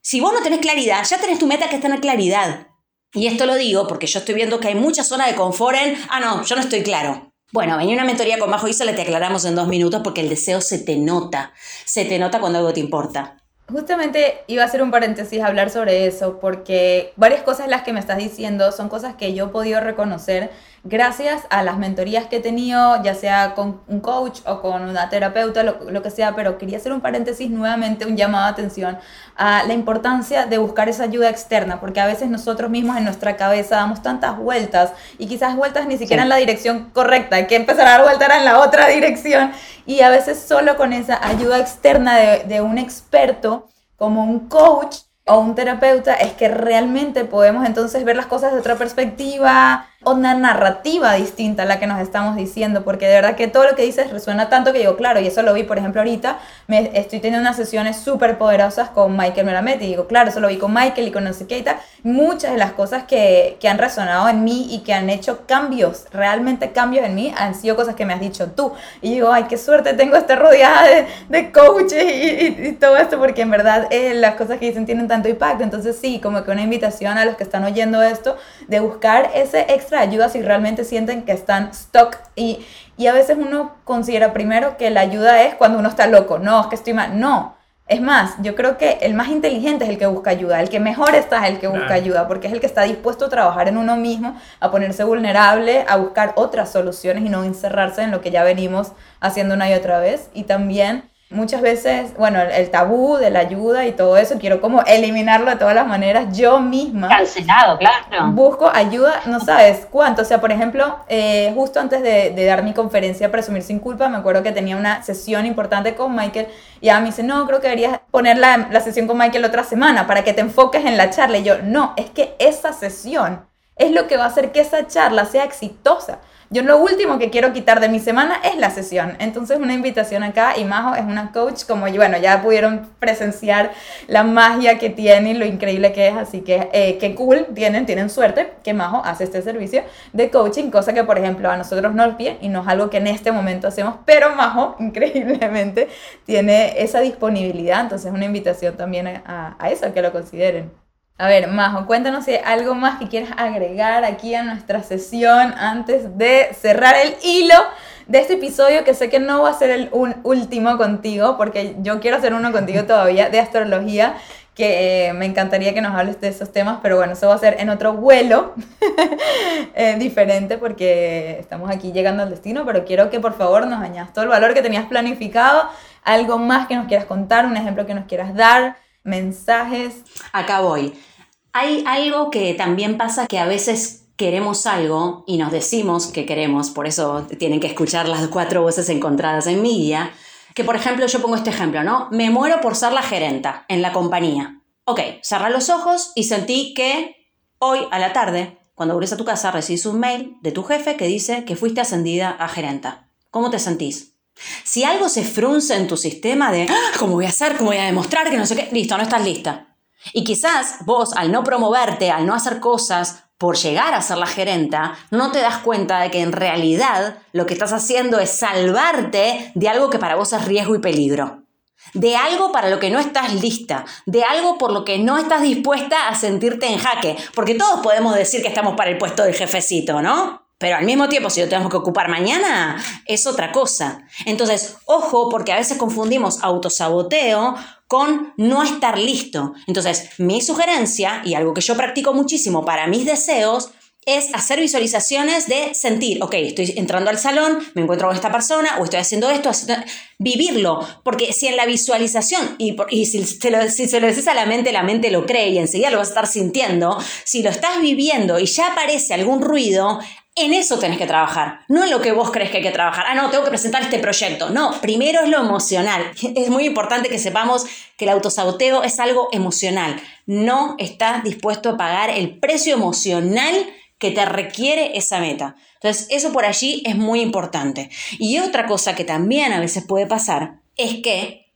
Si vos no tenés claridad, ya tenés tu meta que está en la claridad. Y esto lo digo porque yo estoy viendo que hay mucha zona de confort en, ah, no, yo no estoy claro. Bueno, venía una mentoría con Majo Isola, te aclaramos en dos minutos porque el deseo se te nota. Se te nota cuando algo te importa. Justamente iba a hacer un paréntesis hablar sobre eso, porque varias cosas las que me estás diciendo son cosas que yo he podido reconocer gracias a las mentorías que he tenido, ya sea con un coach o con una terapeuta, lo, lo que sea, pero quería hacer un paréntesis nuevamente, un llamado de atención a la importancia de buscar esa ayuda externa, porque a veces nosotros mismos en nuestra cabeza damos tantas vueltas y quizás vueltas ni siquiera Sí. en la dirección correcta, hay que empezar a dar vueltas en la otra dirección y a veces solo con esa ayuda externa de, de un experto como un coach o un terapeuta es que realmente podemos entonces ver las cosas de otra perspectiva, una narrativa distinta a la que nos estamos diciendo, porque de verdad que todo lo que dices resuena tanto que digo, claro, y eso lo vi, por ejemplo, ahorita, me estoy teniendo unas sesiones súper poderosas con Michael Melamed, y digo, claro, eso lo vi con Michael y con no sé qué y tal, muchas de las cosas que, que han resonado en mí y que han hecho cambios, realmente cambios en mí, han sido cosas que me has dicho tú, y digo, ay, qué suerte tengo estar rodeada de, de coaches y, y- y todo esto, porque en verdad eh, las cosas que dicen tienen tanto impacto, entonces sí, como que una invitación a los que están oyendo esto, de buscar ese extra ayuda si realmente sienten que están stuck y, y a veces uno considera primero que la ayuda es cuando uno está loco, no, es que estoy mal, no. Es más, yo creo que el más inteligente es el que busca ayuda, el que mejor está es el que busca ayuda, porque es el que está dispuesto a trabajar en uno mismo, a ponerse vulnerable, a buscar otras soluciones y no encerrarse en lo que ya venimos haciendo una y otra vez. Y también muchas veces, bueno, el, tabú de la ayuda y todo eso, quiero como eliminarlo de todas las maneras yo misma Cancelado, claro. busco ayuda, no sabes cuánto. O sea, por ejemplo, eh, justo antes de, de dar mi conferencia Presumir sin culpa, me acuerdo que tenía una sesión importante con Michael y ella me dice, no, creo que deberías poner la, la sesión con Michael otra semana para que te enfoques en la charla. Y yo, no, es que esa sesión es lo que va a hacer que esa charla sea exitosa. Yo lo último que quiero quitar de mi semana es la sesión. Entonces una invitación acá y Majo es una coach como bueno, ya pudieron presenciar la magia que tiene y lo increíble que es. Así que eh, qué cool, tienen, tienen suerte que Majo hace este servicio de coaching, cosa que por ejemplo a nosotros no nos piden y no es algo que en este momento hacemos, pero Majo increíblemente tiene esa disponibilidad. Entonces una invitación también a, a, eso, que lo consideren. A ver, Majo, cuéntanos si hay algo más que quieras agregar aquí a nuestra sesión antes de cerrar el hilo de este episodio, que sé que no va a ser el un último contigo, porque yo quiero hacer uno contigo todavía de astrología, que eh, me encantaría que nos hables de esos temas, pero bueno, eso va a ser en otro vuelo eh, diferente, porque estamos aquí llegando al destino, pero quiero que por favor nos añadas todo el valor que tenías planificado, algo más que nos quieras contar, un ejemplo que nos quieras dar, mensajes. Acá voy. Hay algo que también pasa que a veces queremos algo y nos decimos que queremos, por eso tienen que escuchar las cuatro voces encontradas en mi guía, que por ejemplo yo pongo este ejemplo, ¿no? Me muero por ser la gerenta en la compañía. ok, cerrá los ojos y sentí que hoy a la tarde, cuando volvés a tu casa, recibís un mail de tu jefe que dice que fuiste ascendida a gerenta. ¿Cómo te sentís? Si algo se frunce en tu sistema de "Ah, cómo voy a hacer, cómo voy a demostrar que no sé qué, listo, no estás lista. Y quizás vos, al no promoverte, al no hacer cosas por llegar a ser la gerenta, no te das cuenta de que en realidad lo que estás haciendo es salvarte de algo que para vos es riesgo y peligro. De algo para lo que no estás lista, de algo por lo que no estás dispuesta a sentirte en jaque. Porque todos podemos decir que estamos para el puesto del jefecito, ¿no? Pero al mismo tiempo, si lo tenemos que ocupar mañana, es otra cosa. Entonces, ojo, porque a veces confundimos autosaboteo con no estar listo. Entonces, mi sugerencia, y algo que yo practico muchísimo para mis deseos, es hacer visualizaciones de sentir, ok, estoy entrando al salón, me encuentro con esta persona, o estoy haciendo esto, vivirlo, porque si en la visualización, y, y si, se lo, si se lo decís a la mente, la mente lo cree y enseguida lo vas a estar sintiendo, si lo estás viviendo y ya aparece algún ruido, en eso tenés que trabajar, no en lo que vos crees que hay que trabajar. Ah, no, tengo que presentar este proyecto. No, primero es lo emocional. Es muy importante que sepamos que el autosaboteo es algo emocional. No estás dispuesto a pagar el precio emocional que te requiere esa meta. Entonces, eso por allí es muy importante. Y otra cosa que también a veces puede pasar es que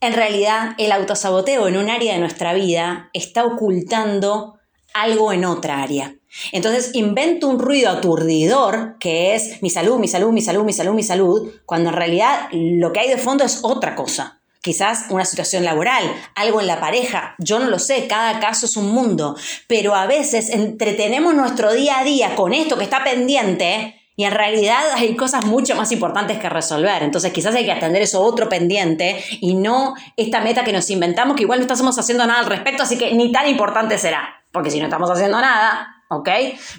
en realidad el autosaboteo en un área de nuestra vida está ocultando algo en otra área. Entonces invento un ruido aturdidor que es mi salud, mi salud, mi salud, mi salud, mi salud, cuando en realidad lo que hay de fondo es otra cosa. Quizás una situación laboral, algo en la pareja, yo no lo sé, cada caso es un mundo, pero a veces entretenemos nuestro día a día con esto que está pendiente y en realidad hay cosas mucho más importantes que resolver. Entonces quizás hay que atender eso otro pendiente y no esta meta que nos inventamos que igual no estamos haciendo nada al respecto, así que ni tan importante será. Porque si no estamos haciendo nada, ¿ok?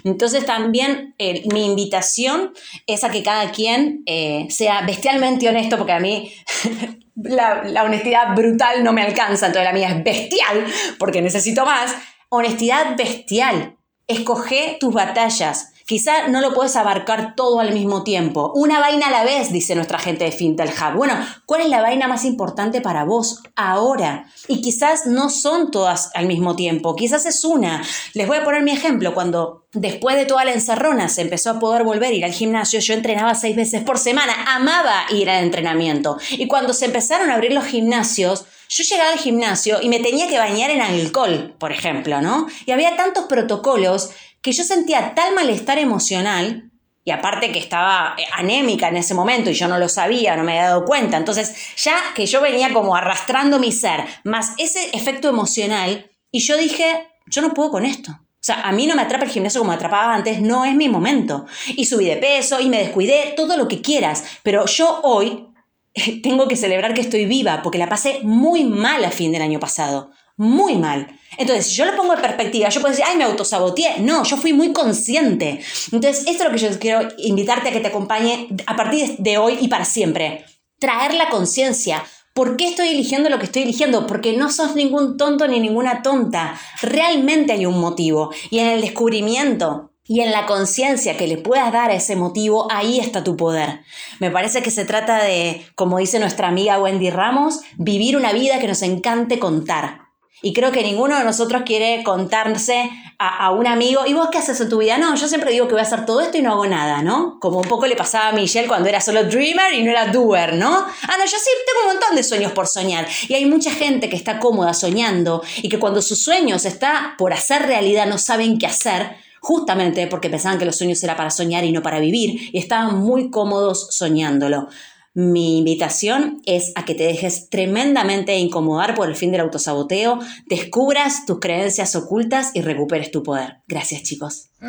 Entonces también eh, mi invitación es a que cada quien eh, sea bestialmente honesto, porque a mí la, la honestidad brutal no me alcanza, entonces la mía es bestial, porque necesito más. Honestidad bestial. Escoge tus batallas. Quizá no lo puedes abarcar todo al mismo tiempo. Una vaina a la vez, dice nuestra gente de Fintel Hub. Bueno, ¿cuál es la vaina más importante para vos ahora? Y quizás no son todas al mismo tiempo, quizás es una. Les voy a poner mi ejemplo. Cuando después de toda la encerrona se empezó a poder volver a ir al gimnasio, yo entrenaba seis veces por semana, amaba ir al entrenamiento. Y cuando se empezaron a abrir los gimnasios, yo llegaba al gimnasio y me tenía que bañar en alcohol, por ejemplo, ¿no? Y había tantos protocolos que yo sentía tal malestar emocional, y aparte que estaba eh, anémica en ese momento y yo no lo sabía, no me había dado cuenta, entonces ya que yo venía como arrastrando mi ser, más ese efecto emocional, y yo dije, yo no puedo con esto. O sea, a mí no me atrapa el gimnasio como me atrapaba antes, no es mi momento. Y subí de peso y me descuidé, todo lo que quieras, pero yo hoy tengo que celebrar que estoy viva porque la pasé muy mal a fin del año pasado. Muy mal. Entonces, si yo lo pongo en perspectiva, yo puedo decir, ay, me autosaboteé. No, yo fui muy consciente. Entonces, esto es lo que yo quiero invitarte a que te acompañe a partir de hoy y para siempre. Traer la conciencia. ¿Por qué estoy eligiendo lo que estoy eligiendo? Porque no sos ningún tonto ni ninguna tonta. Realmente hay un motivo. Y en el descubrimiento y en la conciencia que le puedas dar a ese motivo, ahí está tu poder. Me parece que se trata de, como dice nuestra amiga Wendy Ramos, vivir una vida que nos encante contar. Y creo que ninguno de nosotros quiere contarse a, a, un amigo, ¿y vos qué haces en tu vida? No, yo siempre digo que voy a hacer todo esto y no hago nada, ¿no? Como un poco le pasaba a Michelle cuando era solo dreamer y no era doer, ¿no? Ah, no, yo sí tengo un montón de sueños por soñar. Y hay mucha gente que está cómoda soñando y que cuando sus sueños está por hacer realidad no saben qué hacer, justamente porque pensaban que los sueños era para soñar y no para vivir, y estaban muy cómodos soñándolo. Mi invitación es a que te dejes tremendamente incomodar por el fin del autosaboteo, descubras tus creencias ocultas y recuperes tu poder. Gracias, chicos.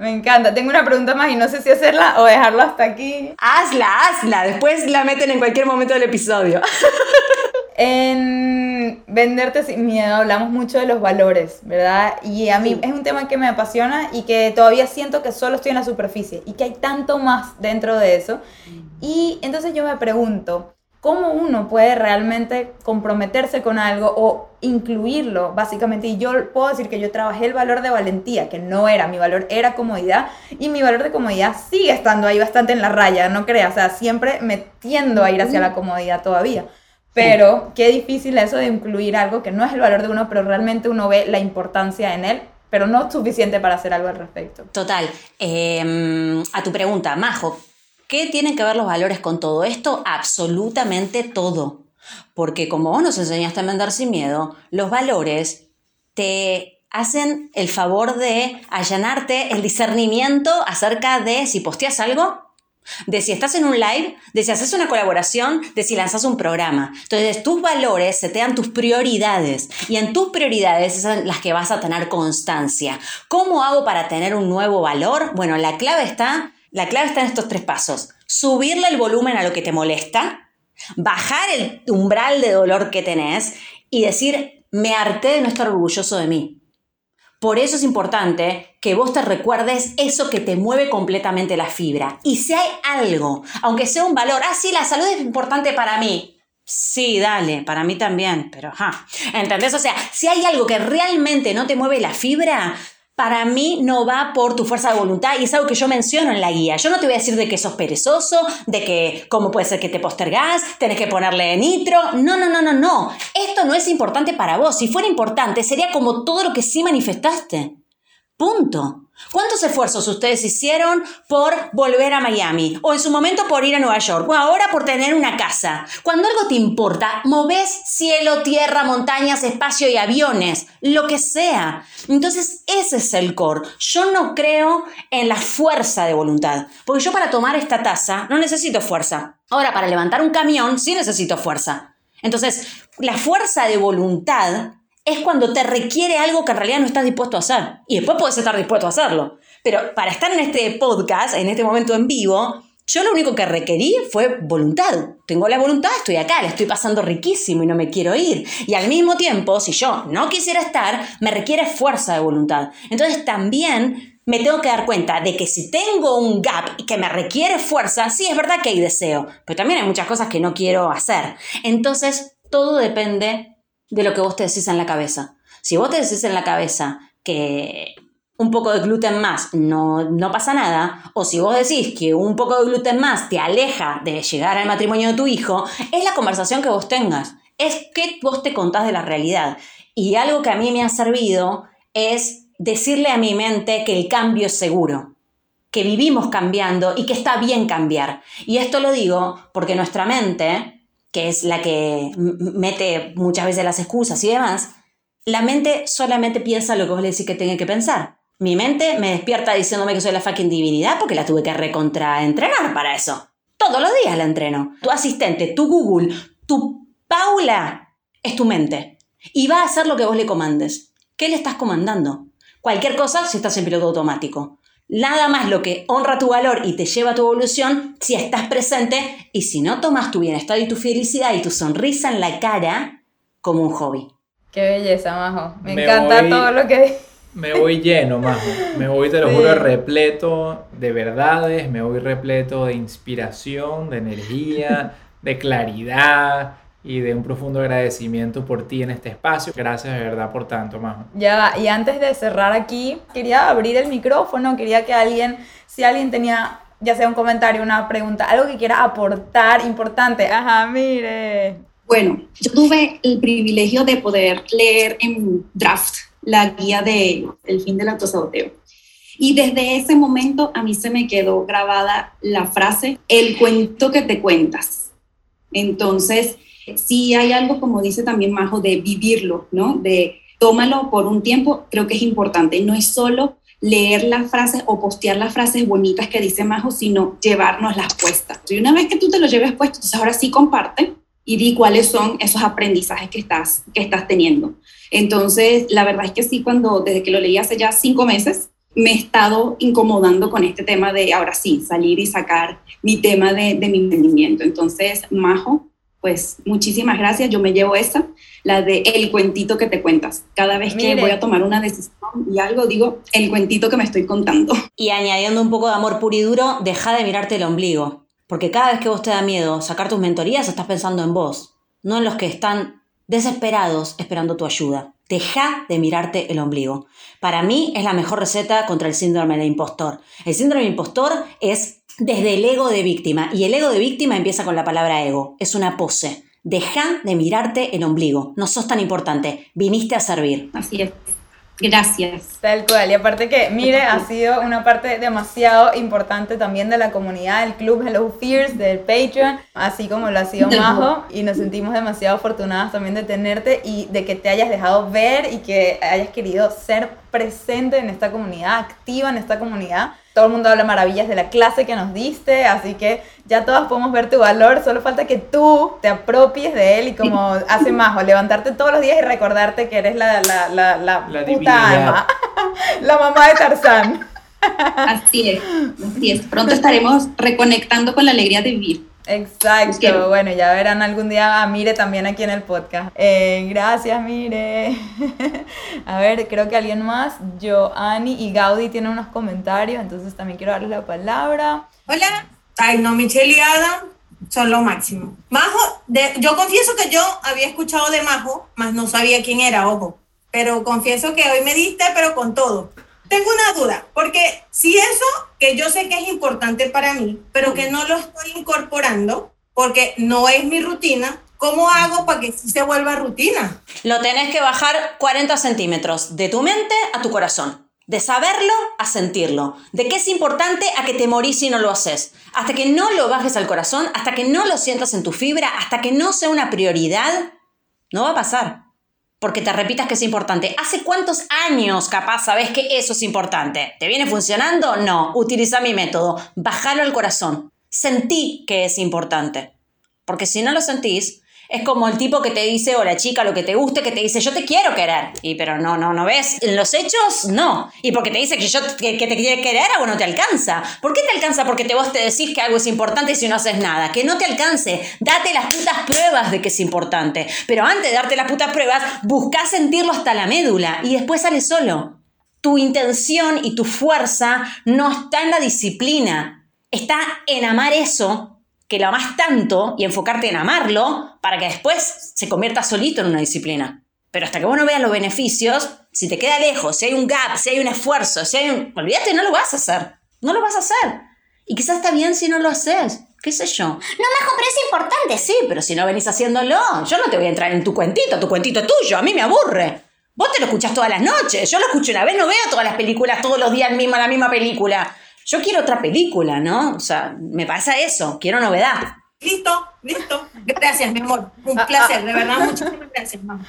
Me encanta. Tengo una pregunta más y no sé si hacerla o dejarlo hasta aquí. Hazla, hazla. Después la meten en cualquier momento del episodio. En Venderte sin miedo hablamos mucho de los valores, ¿verdad? Y a mí sí. es un tema que me apasiona y que todavía siento que solo estoy en la superficie y que hay tanto más dentro de eso. Y entonces yo me pregunto, ¿cómo uno puede realmente comprometerse con algo o incluirlo, básicamente? Y yo puedo decir que yo trabajé el valor de valentía, que no era, mi valor era comodidad, y mi valor de comodidad sigue estando ahí bastante en la raya, no creas, o sea, siempre me tiendo a ir hacia la comodidad todavía. Pero qué difícil eso de incluir algo que no es el valor de uno, pero realmente uno ve la importancia en él, pero no es suficiente para hacer algo al respecto. Total. Eh, a tu pregunta, Majo, ¿qué tienen que ver los valores con todo esto? Absolutamente todo. Porque como vos nos enseñaste a vender sin miedo, los valores te hacen el favor de allanarte el discernimiento acerca de si posteas algo, de si estás en un live, de si haces una colaboración, de si lanzas un programa. Entonces, tus valores se te dan tus prioridades y en tus prioridades son las que vas a tener constancia. ¿Cómo hago para tener un nuevo valor? Bueno, la clave está, la clave está en estos tres pasos. Subirle el volumen a lo que te molesta, bajar el umbral de dolor que tenés y decir, me harté de no estar orgulloso de mí. Por eso es importante que vos te recuerdes eso que te mueve completamente la fibra. Y si hay algo, aunque sea un valor, ah, sí, la salud es importante para mí. Sí, dale, para mí también, pero ajá. ¿Entendés? O sea, si hay algo que realmente no te mueve la fibra, para mí no va por tu fuerza de voluntad y es algo que yo menciono en la guía. Yo no te voy a decir de que sos perezoso, de que cómo puede ser que te postergás, tenés que ponerle nitro. No, no, no, no, no. Esto no es importante para vos. Si fuera importante, sería como todo lo que sí manifestaste. Punto. ¿Cuántos esfuerzos ustedes hicieron por volver a Miami? O en su momento por ir a Nueva York. O ahora por tener una casa. Cuando algo te importa, moves cielo, tierra, montañas, espacio y aviones. Lo que sea. Entonces, ese es el core. Yo no creo en la fuerza de voluntad. Porque yo para tomar esta taza no necesito fuerza. Ahora, para levantar un camión sí necesito fuerza. Entonces, la fuerza de voluntad es cuando te requiere algo que en realidad no estás dispuesto a hacer. Y después puedes estar dispuesto a hacerlo. Pero para estar en este podcast, en este momento en vivo, yo lo único que requerí fue voluntad. Tengo la voluntad, estoy acá, la estoy pasando riquísimo y no me quiero ir. Y al mismo tiempo, si yo no quisiera estar, me requiere fuerza de voluntad. Entonces también me tengo que dar cuenta de que si tengo un gap y que me requiere fuerza, sí es verdad que hay deseo, pero también hay muchas cosas que no quiero hacer. Entonces, todo depende de lo que vos te decís en la cabeza. Si vos te decís en la cabeza que un poco de gluten más no, no pasa nada, o si vos decís que un poco de gluten más te aleja de llegar al matrimonio de tu hijo, es la conversación que vos tengas, es que vos te contás de la realidad. Y algo que a mí me ha servido es decirle a mi mente que el cambio es seguro, que vivimos cambiando y que está bien cambiar. Y esto lo digo porque nuestra mente que es la que mete muchas veces las excusas y demás, la mente solamente piensa lo que vos le decís que tiene que pensar. Mi mente me despierta diciéndome que soy la fucking divinidad porque la tuve que recontraentrenar para eso. Todos los días la entreno. Tu asistente, tu Google, tu Paula es tu mente. Y va a hacer lo que vos le comandes. ¿Qué le estás comandando? Cualquier cosa si estás en piloto automático. Nada más lo que honra tu valor y te lleva a tu evolución si estás presente y si no tomas tu bienestar y tu felicidad y tu sonrisa en la cara como un hobby. Qué belleza, Majo. Me, encanta todo lo que... Me voy lleno, Majo. Me voy, te lo juro, repleto de verdades, me voy repleto de inspiración, de energía, de claridad y de un profundo agradecimiento por ti en este espacio. Gracias de verdad por tanto, Majo. Ya va, y antes de cerrar aquí, quería abrir el micrófono, quería que alguien, si alguien tenía ya sea un comentario, una pregunta, algo que quiera aportar importante. Ajá, mire. Bueno, yo tuve el privilegio de poder leer en draft la guía de El fin del autosaboteo. Y desde ese momento a mí se me quedó grabada la frase, el cuento que te cuentas. Entonces, si hay algo, como dice también Majo, de vivirlo, ¿no? De tómalo por un tiempo, creo que es importante. No es solo leer las frases o postear las frases bonitas que dice Majo, sino llevarnos las puestas. Y una vez que tú te lo lleves puesto, entonces ahora sí comparte y di cuáles son esos aprendizajes que estás, que estás teniendo. Entonces, la verdad es que sí, cuando desde que lo leí hace ya cinco meses, me he estado incomodando con este tema de ahora sí, salir y sacar mi tema de, de mi emprendimiento. Entonces, Majo, pues muchísimas gracias, yo me llevo esa, la de el cuentito que te cuentas. Cada vez que voy a tomar una decisión y algo, digo, el cuentito que me estoy contando. Y añadiendo un poco de amor puro y duro, deja de mirarte el ombligo. Porque cada vez que vos te da miedo sacar tus mentorías, estás pensando en vos, no en los que están desesperados esperando tu ayuda. Deja de mirarte el ombligo. Para mí es la mejor receta contra el síndrome de impostor. El síndrome de impostor es desde el ego de víctima. Y el ego de víctima empieza con la palabra ego. Es una pose. Deja de mirarte el ombligo. No sos tan importante. Viniste a servir. Así es. Gracias. Tal cual. Y aparte que, mire, ha sido una parte demasiado importante también de la comunidad, del club Hello Fears, del Patreon, así como lo ha sido Majo. Y nos sentimos demasiado afortunadas también de tenerte y de que te hayas dejado ver y que hayas querido ser presente en esta comunidad, activa en esta comunidad. Todo el mundo habla maravillas de la clase que nos diste, así que ya todas podemos ver tu valor, solo falta que tú te apropies de él y como hace Majo, levantarte todos los días y recordarte que eres la, la, la, la, La puta alma, la mamá de Tarzán. Así es. Así es. Pronto estaremos reconectando con la alegría de vivir. Exacto, Quiero. bueno, ya verán algún día a Mire también aquí en el podcast. Eh, gracias, Mire. a ver, creo que alguien más, Joanny y Gaudi tienen unos comentarios, entonces también quiero darles la palabra. Hola. Ay, no, Michelle y Adam son lo máximo. Majo, de- yo confieso que yo había escuchado de Majo, mas no sabía quién era, ojo. Pero confieso que hoy me diste, pero con todo. Tengo una duda, porque si eso, que yo sé que es importante para mí, pero que no lo estoy incorporando, porque no es mi rutina, ¿cómo hago para que sí se vuelva rutina? Lo tenés que bajar 40 centímetros de tu mente a tu corazón. De saberlo a sentirlo. De qué es importante a que te morís si no lo haces. Hasta que no lo bajes al corazón, hasta que no lo sientas en tu fibra, hasta que no sea una prioridad, no va a pasar. Porque te repitas que es importante. ¿Hace cuántos años capaz sabes que eso es importante? ¿Te viene funcionando? No. Utiliza mi método. Bájalo al corazón. Sentí que es importante. Porque si no lo sentís, es como el tipo que te dice, o la chica, lo que te guste, que te dice, yo te quiero querer. Y pero no, no, no ves. En los hechos, no. Y porque te dice que, yo, que, que te quiere querer, ah, bueno, te alcanza. ¿Por qué te alcanza? Porque te, vos te decís que algo es importante si no haces nada. Que no te alcance. Date las putas pruebas de que es importante. Pero antes de darte las putas pruebas, buscá sentirlo hasta la médula. Y después sale solo. Tu intención y tu fuerza no está en la disciplina. Está en amar eso que lo amas tanto y enfocarte en amarlo para que después se convierta solito en una disciplina. Pero hasta que vos no veas los beneficios, si te queda lejos, si hay un gap, si hay un esfuerzo, si hay un... Olvídate, no lo vas a hacer. No lo vas a hacer. Y quizás está bien si no lo haces. ¿Qué sé yo? No, Majo, pero es importante. Sí, pero si no venís haciéndolo, yo no te voy a entrar en tu cuentito. Tu cuentito es tuyo. A mí me aburre. Vos te lo escuchás todas las noches. Yo lo escucho una vez, no veo todas las películas todos los días misma, la misma película. Yo quiero otra película, ¿no? O sea, me pasa eso. Quiero novedad. Listo, listo. Gracias, mi amor. Un placer, de verdad, muchísimas gracias, mamá.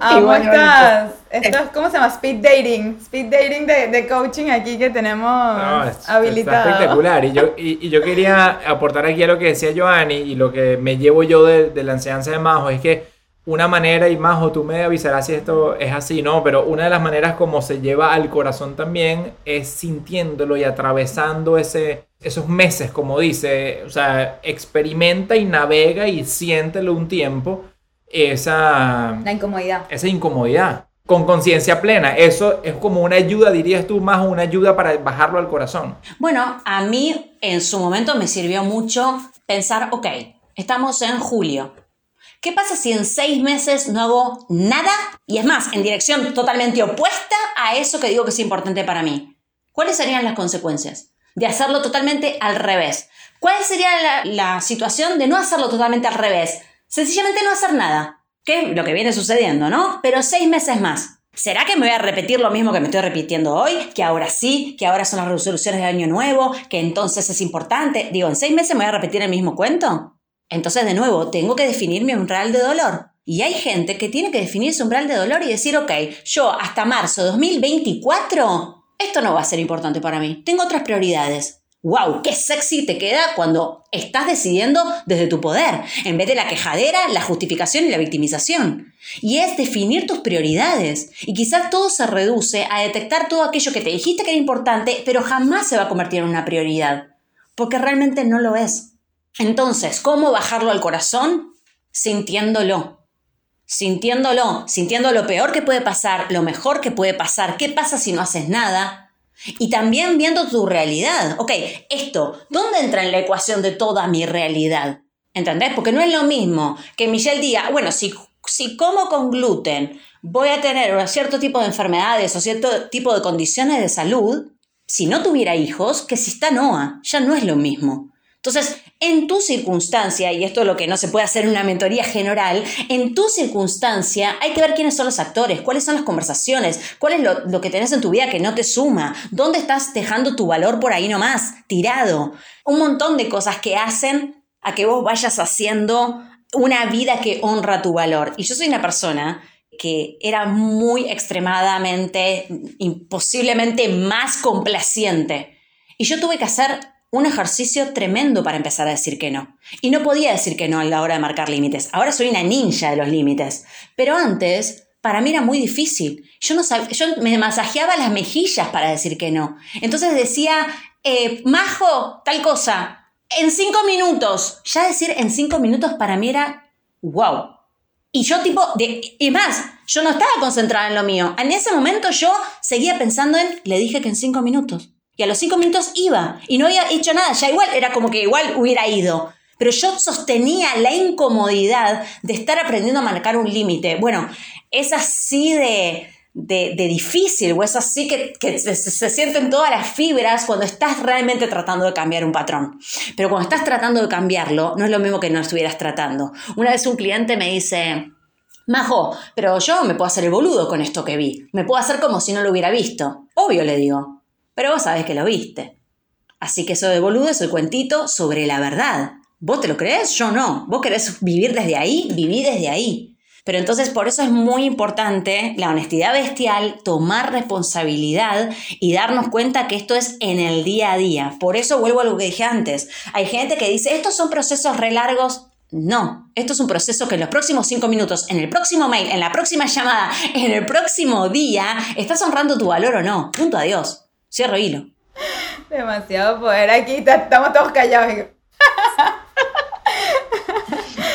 Amo Igual, estas, esto es, ¿cómo se llama? Speed dating. Speed dating de, de coaching aquí que tenemos No, es- está habilitado. espectacular. Y yo, y, y yo quería aportar aquí a lo que decía Joanny y lo que me llevo yo de, de la enseñanza de Majo es que una manera, y Majo, tú me avisarás si esto es así, ¿no? Pero una de las maneras como se lleva al corazón también es sintiéndolo y atravesando ese, esos meses, como dice. O sea, experimenta y navega y siéntelo un tiempo esa, La incomodidad. esa incomodidad con conciencia plena. Eso es como una ayuda, dirías tú, más una ayuda para bajarlo al corazón. Bueno, a mí en su momento me sirvió mucho pensar, ok, estamos en julio. ¿Qué pasa si en seis meses no hago nada? Y es más, en dirección totalmente opuesta a eso que digo que es importante para mí. ¿Cuáles serían las consecuencias de hacerlo totalmente al revés? ¿Cuál sería la, situación de no hacerlo totalmente al revés? Sencillamente no hacer nada. Que es lo que viene sucediendo, ¿no? Pero seis meses más. ¿Será que me voy a repetir lo mismo que me estoy repitiendo hoy? Que ahora sí, que ahora son las resoluciones de año nuevo, que entonces es importante. Digo, ¿en seis meses me voy a repetir el mismo cuento? Entonces, de nuevo, tengo que definir mi umbral de dolor. Y hay gente que tiene que definir su umbral de dolor y decir, ok, yo hasta marzo de 2024, esto no va a ser importante para mí. Tengo otras prioridades. ¡Wow! ¡Qué sexy te queda cuando estás decidiendo desde tu poder! En vez de la quejadera, la justificación y la victimización. Y es definir tus prioridades. Y quizás todo se reduce a detectar todo aquello que te dijiste que era importante, pero jamás se va a convertir en una prioridad. Porque realmente no lo es. Entonces, ¿cómo bajarlo al corazón? Sintiéndolo. Sintiéndolo, sintiendo lo peor que puede pasar, lo mejor que puede pasar, qué pasa si no haces nada. Y también viendo tu realidad. Ok, esto, ¿dónde entra en la ecuación de toda mi realidad? ¿Entendés? Porque no es lo mismo que Michelle diga, bueno, si, si como con gluten voy a tener cierto tipo de enfermedades o cierto tipo de condiciones de salud, si no tuviera hijos, que si está Noah, ya no es lo mismo. Entonces, en tu circunstancia, y esto es lo que no se puede hacer en una mentoría general, en tu circunstancia hay que ver quiénes son los actores, cuáles son las conversaciones, cuál es lo, que tenés en tu vida que no te suma, dónde estás dejando tu valor por ahí nomás, tirado. Un montón de cosas que hacen a que vos vayas haciendo una vida que honra tu valor. Y yo soy una persona que era muy extremadamente, imposiblemente más complaciente. Y yo tuve que hacer un ejercicio tremendo para empezar a decir que no. Y no podía decir que no a la hora de marcar límites. Ahora soy una ninja de los límites. Pero antes, para mí era muy difícil. Yo, no yo me masajeaba las mejillas para decir que no. Entonces decía, eh, Majo, tal cosa, en cinco minutos. Ya decir en cinco minutos para mí era wow. Y yo tipo, de, y más, yo no estaba concentrada en lo mío. En ese momento yo seguía pensando en, le dije que en cinco minutos. Y a los cinco minutos iba y no había hecho nada. Ya igual, era como que igual hubiera ido. Pero yo sostenía la incomodidad de estar aprendiendo a marcar un límite. Bueno, es así de, de, difícil o es así que, se, se, sienten todas las fibras cuando estás realmente tratando de cambiar un patrón. Pero cuando estás tratando de cambiarlo, no es lo mismo que no estuvieras tratando. Una vez un cliente me dice, Majo, pero yo me puedo hacer el boludo con esto que vi. Me puedo hacer como si no lo hubiera visto. Obvio, le digo. Pero vos sabés que lo viste. Así que eso de boludo es el cuentito sobre la verdad. ¿Vos te lo crees? Yo no. ¿Vos querés vivir desde ahí? Viví desde ahí. Pero entonces por eso es muy importante la honestidad bestial, tomar responsabilidad y darnos cuenta que esto es en el día a día. Por eso vuelvo a lo que dije antes. Hay gente que dice, estos son procesos re largos. No, esto es un proceso que en los próximos cinco minutos, en el próximo mail, en la próxima llamada, en el próximo día, estás honrando tu valor o no. Punto adiós. Cierro hilo. Demasiado poder aquí, estamos todos callados.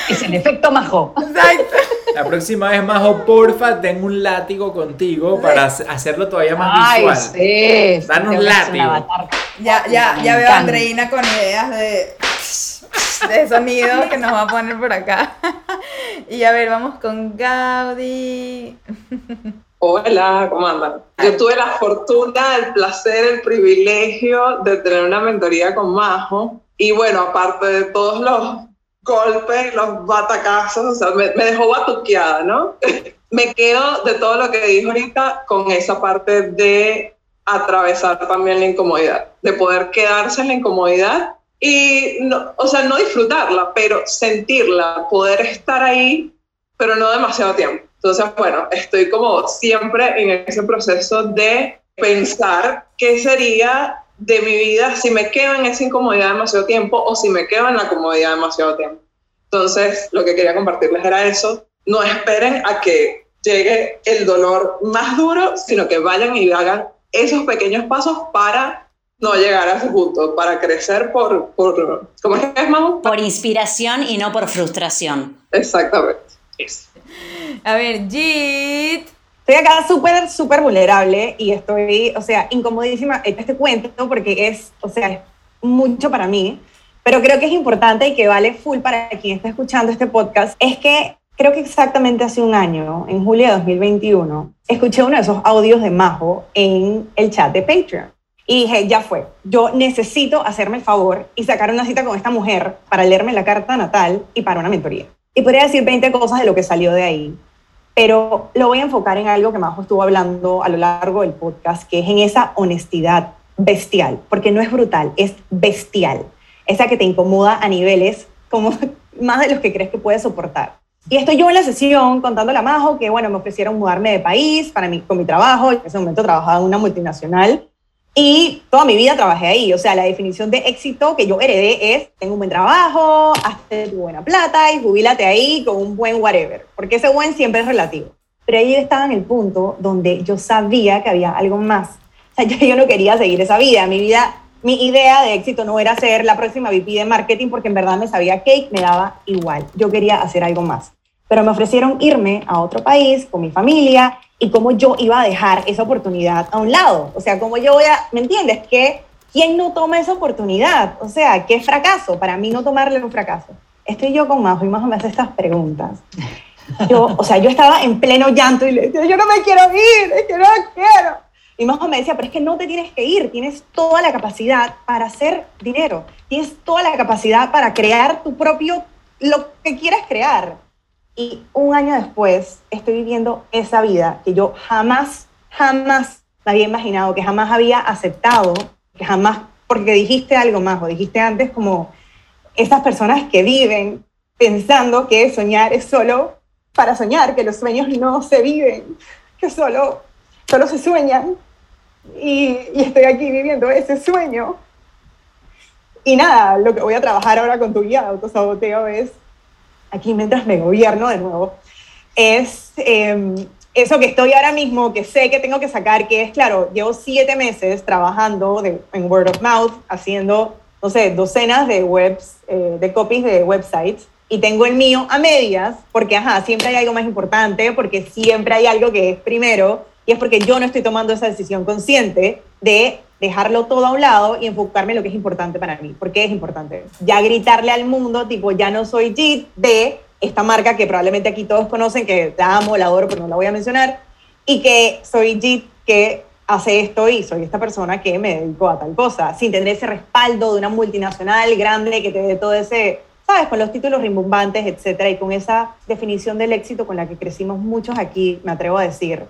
Es el efecto majo. Exacto. La próxima vez, Majo, porfa, tengo un látigo contigo para hacerlo todavía más visual. Sí, Danos un látigo. Ya, ya, ya veo a Andreina con ideas de, de sonido que nos va a poner por acá. Y a ver, vamos con Gaudi. Hola, ¿cómo andan? Yo tuve la fortuna, el placer, el privilegio de tener una mentoría con Majo. Y bueno, aparte de todos los golpes, los batacazos, o sea, me, dejó batuqueada, ¿no? me quedo de todo lo que dijo ahorita con esa parte de atravesar también la incomodidad, de poder quedarse en la incomodidad y, no, o sea, no disfrutarla, pero sentirla, poder estar ahí, pero no demasiado tiempo. Entonces, bueno, estoy como siempre en ese proceso de pensar qué sería de mi vida si me quedo en esa incomodidad demasiado tiempo o si me quedo en la comodidad demasiado tiempo. Entonces, lo que quería compartirles era eso. No esperen a que llegue el dolor más duro, sino que vayan y hagan esos pequeños pasos para no llegar a ese punto, para crecer por, por ¿cómo es que es, Por inspiración y no por frustración. Exactamente. A ver, Jit. Estoy acá súper, súper vulnerable y estoy, o sea, incomodísima este cuento porque es, o sea, es mucho para mí, pero creo que es importante y que vale full para quien está escuchando este podcast, es que creo que exactamente hace un año, en julio de 2021, escuché uno de esos audios de Majo en el chat de Patreon. Y dije, ya fue, yo necesito hacerme el favor y sacar una cita con esta mujer para leerme la carta natal y para una mentoría. Y podría decir 20 cosas de lo que salió de ahí, pero lo voy a enfocar en algo que Majo estuvo hablando a lo largo del podcast, que es en esa honestidad bestial, porque no es brutal, es bestial, esa que te incomoda a niveles como más de los que crees que puedes soportar. Y estoy yo en la sesión contándole a Majo que, bueno, me ofrecieron mudarme de país para mí, con mi trabajo, en ese momento trabajaba en una multinacional, y toda mi vida trabajé ahí. O sea, la definición de éxito que yo heredé es, tengo un buen trabajo, hazte tu buena plata y jubílate ahí con un buen whatever. Porque ese buen siempre es relativo. Pero ahí estaba en el punto donde yo sabía que había algo más. O sea, yo, no quería seguir esa vida. Mi vida, mi idea de éxito no era ser la próxima VP de marketing porque en verdad me sabía cake, me daba igual. Yo quería hacer algo más. Pero me ofrecieron irme a otro país con mi familia y cómo yo iba a dejar esa oportunidad a un lado. O sea, cómo yo voy a, ¿me entiendes? Que ¿quién no toma esa oportunidad? O sea, ¿qué fracaso? Para mí no tomarle un fracaso. Estoy yo con Majo y Majo me hace estas preguntas. Yo, o sea, yo estaba en pleno llanto y le decía, yo no me quiero ir, es que no quiero. Y Majo me decía, pero es que no te tienes que ir, tienes toda la capacidad para hacer dinero, tienes toda la capacidad para crear tu propio, lo que quieras crear. Y un año después estoy viviendo esa vida que yo jamás, jamás me había imaginado, que jamás había aceptado, que jamás, porque dijiste algo más, o dijiste antes como esas personas que viven pensando que soñar es solo para soñar, que los sueños no se viven, que solo, solo se sueñan. Y, y estoy aquí viviendo ese sueño. Y nada, lo que voy a trabajar ahora con tu guía de autosaboteo es, aquí mientras me gobierno de nuevo, es eh, eso que estoy ahora mismo, que sé que tengo que sacar, que es, claro, llevo siete meses trabajando de, en word of mouth, haciendo, no sé, docenas de webs, eh, de copies de websites, y tengo el mío a medias, porque, ajá, siempre hay algo más importante, porque siempre hay algo que es primero, y es porque yo no estoy tomando esa decisión consciente de dejarlo todo a un lado y enfocarme en lo que es importante para mí. ¿Por qué es importante? Ya gritarle al mundo, tipo, ya no soy JIT de esta marca que probablemente aquí todos conocen, que la amo, la adoro, pero no la voy a mencionar, y que soy JIT que hace esto y soy esta persona que me dedico a tal cosa, sin tener ese respaldo de una multinacional grande que te dé todo ese, ¿sabes? Con los títulos rimbombantes, etcétera, y con esa definición del éxito con la que crecimos muchos aquí, me atrevo a decir,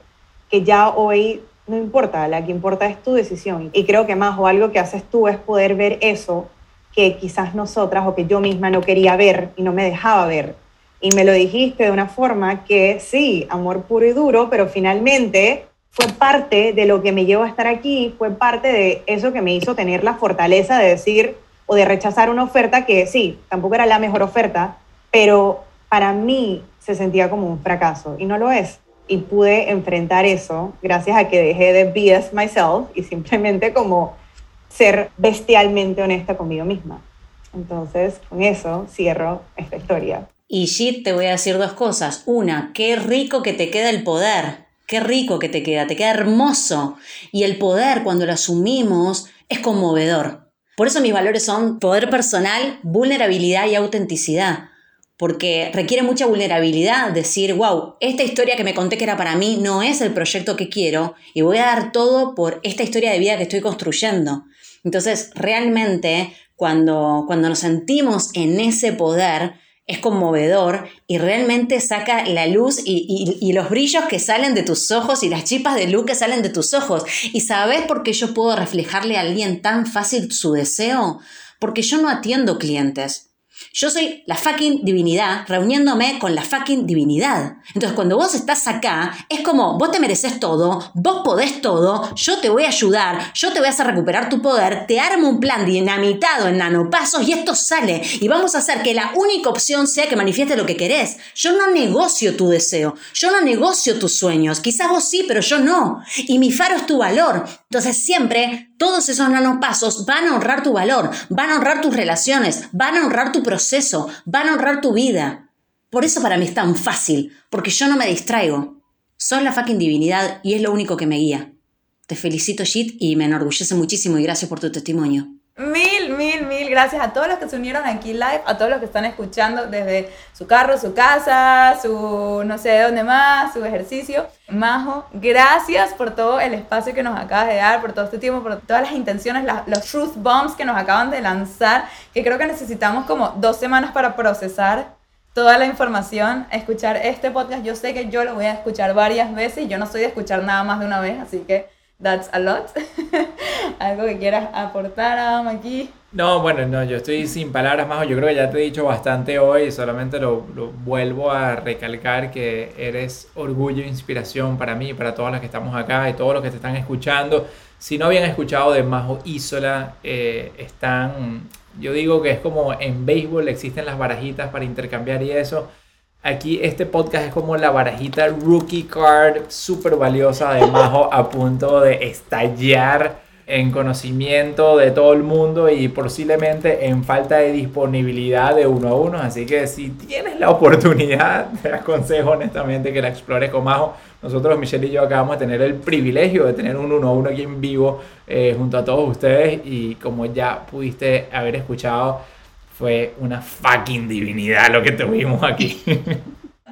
que ya hoy no importa, la que importa es tu decisión. Y creo que más o algo que haces tú es poder ver eso que quizás nosotras o que yo misma no quería ver y no me dejaba ver. Y me lo dijiste de una forma que sí, amor puro y duro, pero finalmente fue parte de lo que me llevó a estar aquí, fue parte de eso que me hizo tener la fortaleza de decir o de rechazar una oferta que sí, tampoco era la mejor oferta, pero para mí se sentía como un fracaso y no lo es y pude enfrentar eso gracias a que dejé de BS myself y simplemente como ser bestialmente honesta conmigo misma. Entonces, con eso cierro esta historia. Y Jit, te voy a decir dos cosas. Una, qué rico que te queda el poder. Qué rico que te queda, te queda hermoso. Y el poder, cuando lo asumimos, es conmovedor. Por eso mis valores son poder personal, vulnerabilidad y autenticidad porque requiere mucha vulnerabilidad decir, wow, esta historia que me conté que era para mí no es el proyecto que quiero y voy a dar todo por esta historia de vida que estoy construyendo. Entonces, realmente, cuando, cuando nos sentimos en ese poder, es conmovedor y realmente saca la luz y, y, los brillos que salen de tus ojos y las chispas de luz que salen de tus ojos. ¿Y sabes por qué yo puedo reflejarle a alguien tan fácil su deseo? Porque yo no atiendo clientes. Yo soy la fucking divinidad reuniéndome con la fucking divinidad. Entonces, cuando vos estás acá, es como vos te mereces todo, vos podés todo, yo te voy a ayudar, yo te voy a hacer recuperar tu poder, te armo un plan dinamitado en nanopasos y esto sale. Y vamos a hacer que la única opción sea que manifieste lo que querés. Yo no negocio tu deseo, yo no negocio tus sueños. Quizás vos sí, pero yo no. Y mi faro es tu valor. Entonces, siempre todos esos nanopasos van a honrar tu valor, van a honrar tus relaciones, van a honrar tu proceso, van a honrar tu vida. Por eso para mí es tan fácil, porque yo no me distraigo. Sos la fucking divinidad y es lo único que me guía. Te felicito, Jit, y me enorgullece muchísimo y gracias por tu testimonio. Mil, mil, mil gracias a todos los que se unieron aquí live, a todos los que están escuchando desde su carro, su casa, su no sé de dónde más, su ejercicio. Majo, gracias por todo el espacio que nos acabas de dar, por todo este tiempo, por todas las intenciones, los truth bombs que nos acaban de lanzar, que creo que necesitamos como dos semanas para procesar toda la información, escuchar este podcast. Yo sé que yo lo voy a escuchar varias veces yo no soy de escuchar nada más de una vez, así que That's a lot. ¿Algo que quieras aportar, Adam, aquí? No, bueno, no, yo estoy sin palabras más. Yo creo que ya te he dicho bastante hoy, solamente lo, lo vuelvo a recalcar que eres orgullo e inspiración para mí, para todas las que estamos acá y todos los que te están escuchando. Si no habían escuchado de Majo Isola, eh, están, yo digo que es como en béisbol existen las barajitas para intercambiar y eso Aquí este podcast es como la barajita rookie card súper valiosa de Majo a punto de estallar en conocimiento de todo el mundo y posiblemente en falta de disponibilidad de uno a uno. Así que si tienes la oportunidad, te aconsejo honestamente que la explores con Majo. Nosotros, Michelle y yo, acabamos de tener el privilegio de tener un uno a uno aquí en vivo eh, junto a todos ustedes y como ya pudiste haber escuchado, fue una fucking divinidad lo que tuvimos aquí.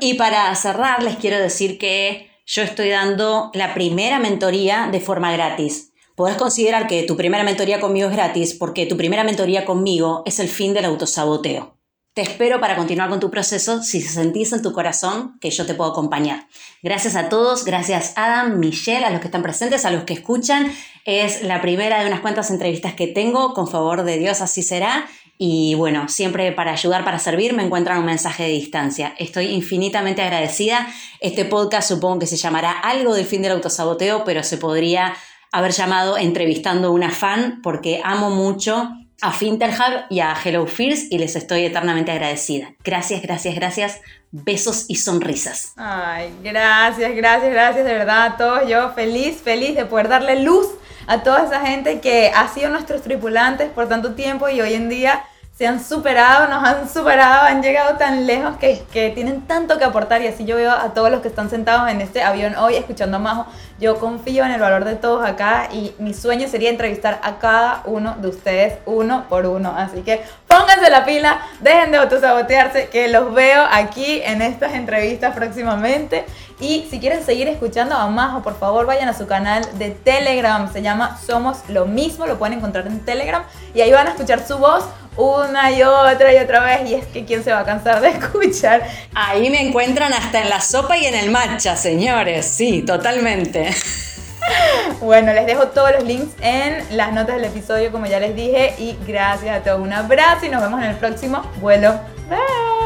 Y para cerrar, les quiero decir que yo estoy dando la primera mentoría de forma gratis. Podés considerar que tu primera mentoría conmigo es gratis porque tu primera mentoría conmigo es el fin del autosaboteo. Te espero para continuar con tu proceso si sentís en tu corazón que yo te puedo acompañar. Gracias a todos, gracias Adam, Michelle, a los que están presentes, a los que escuchan. Es la primera de unas cuantas entrevistas que tengo, con favor de Dios así será. Y bueno, siempre para ayudar, para servir, me encuentran un mensaje de distancia. Estoy infinitamente agradecida. Este podcast supongo que se llamará algo del fin del autosaboteo, pero se podría haber llamado entrevistando a una fan porque amo mucho a Finterhub y a Hello Fears y les estoy eternamente agradecida. Gracias, gracias, gracias. Besos y sonrisas. Ay, gracias, gracias, gracias de verdad a todos. Yo feliz, feliz de poder darle luz a toda esa gente que ha sido nuestros tripulantes por tanto tiempo y hoy en día se han superado, nos han superado, han llegado tan lejos que, que, tienen tanto que aportar y así yo veo a todos los que están sentados en este avión hoy escuchando a Majo. Yo confío en el valor de todos acá y mi sueño sería entrevistar a cada uno de ustedes uno por uno. Así que pónganse la pila, dejen de autosabotearse, que los veo aquí en estas entrevistas próximamente. Y si quieren seguir escuchando a Majo, por favor vayan a su canal de Telegram. Se llama Somos lo mismo, lo pueden encontrar en Telegram. Y ahí van a escuchar su voz una y otra y otra vez. Y es que quién se va a cansar de escuchar. Ahí me encuentran hasta en la sopa y en el matcha, señores. Sí, totalmente. Bueno, les dejo todos los links en las notas del episodio, como ya les dije. Y gracias a todos. Un abrazo y nos vemos en el próximo vuelo. Bye.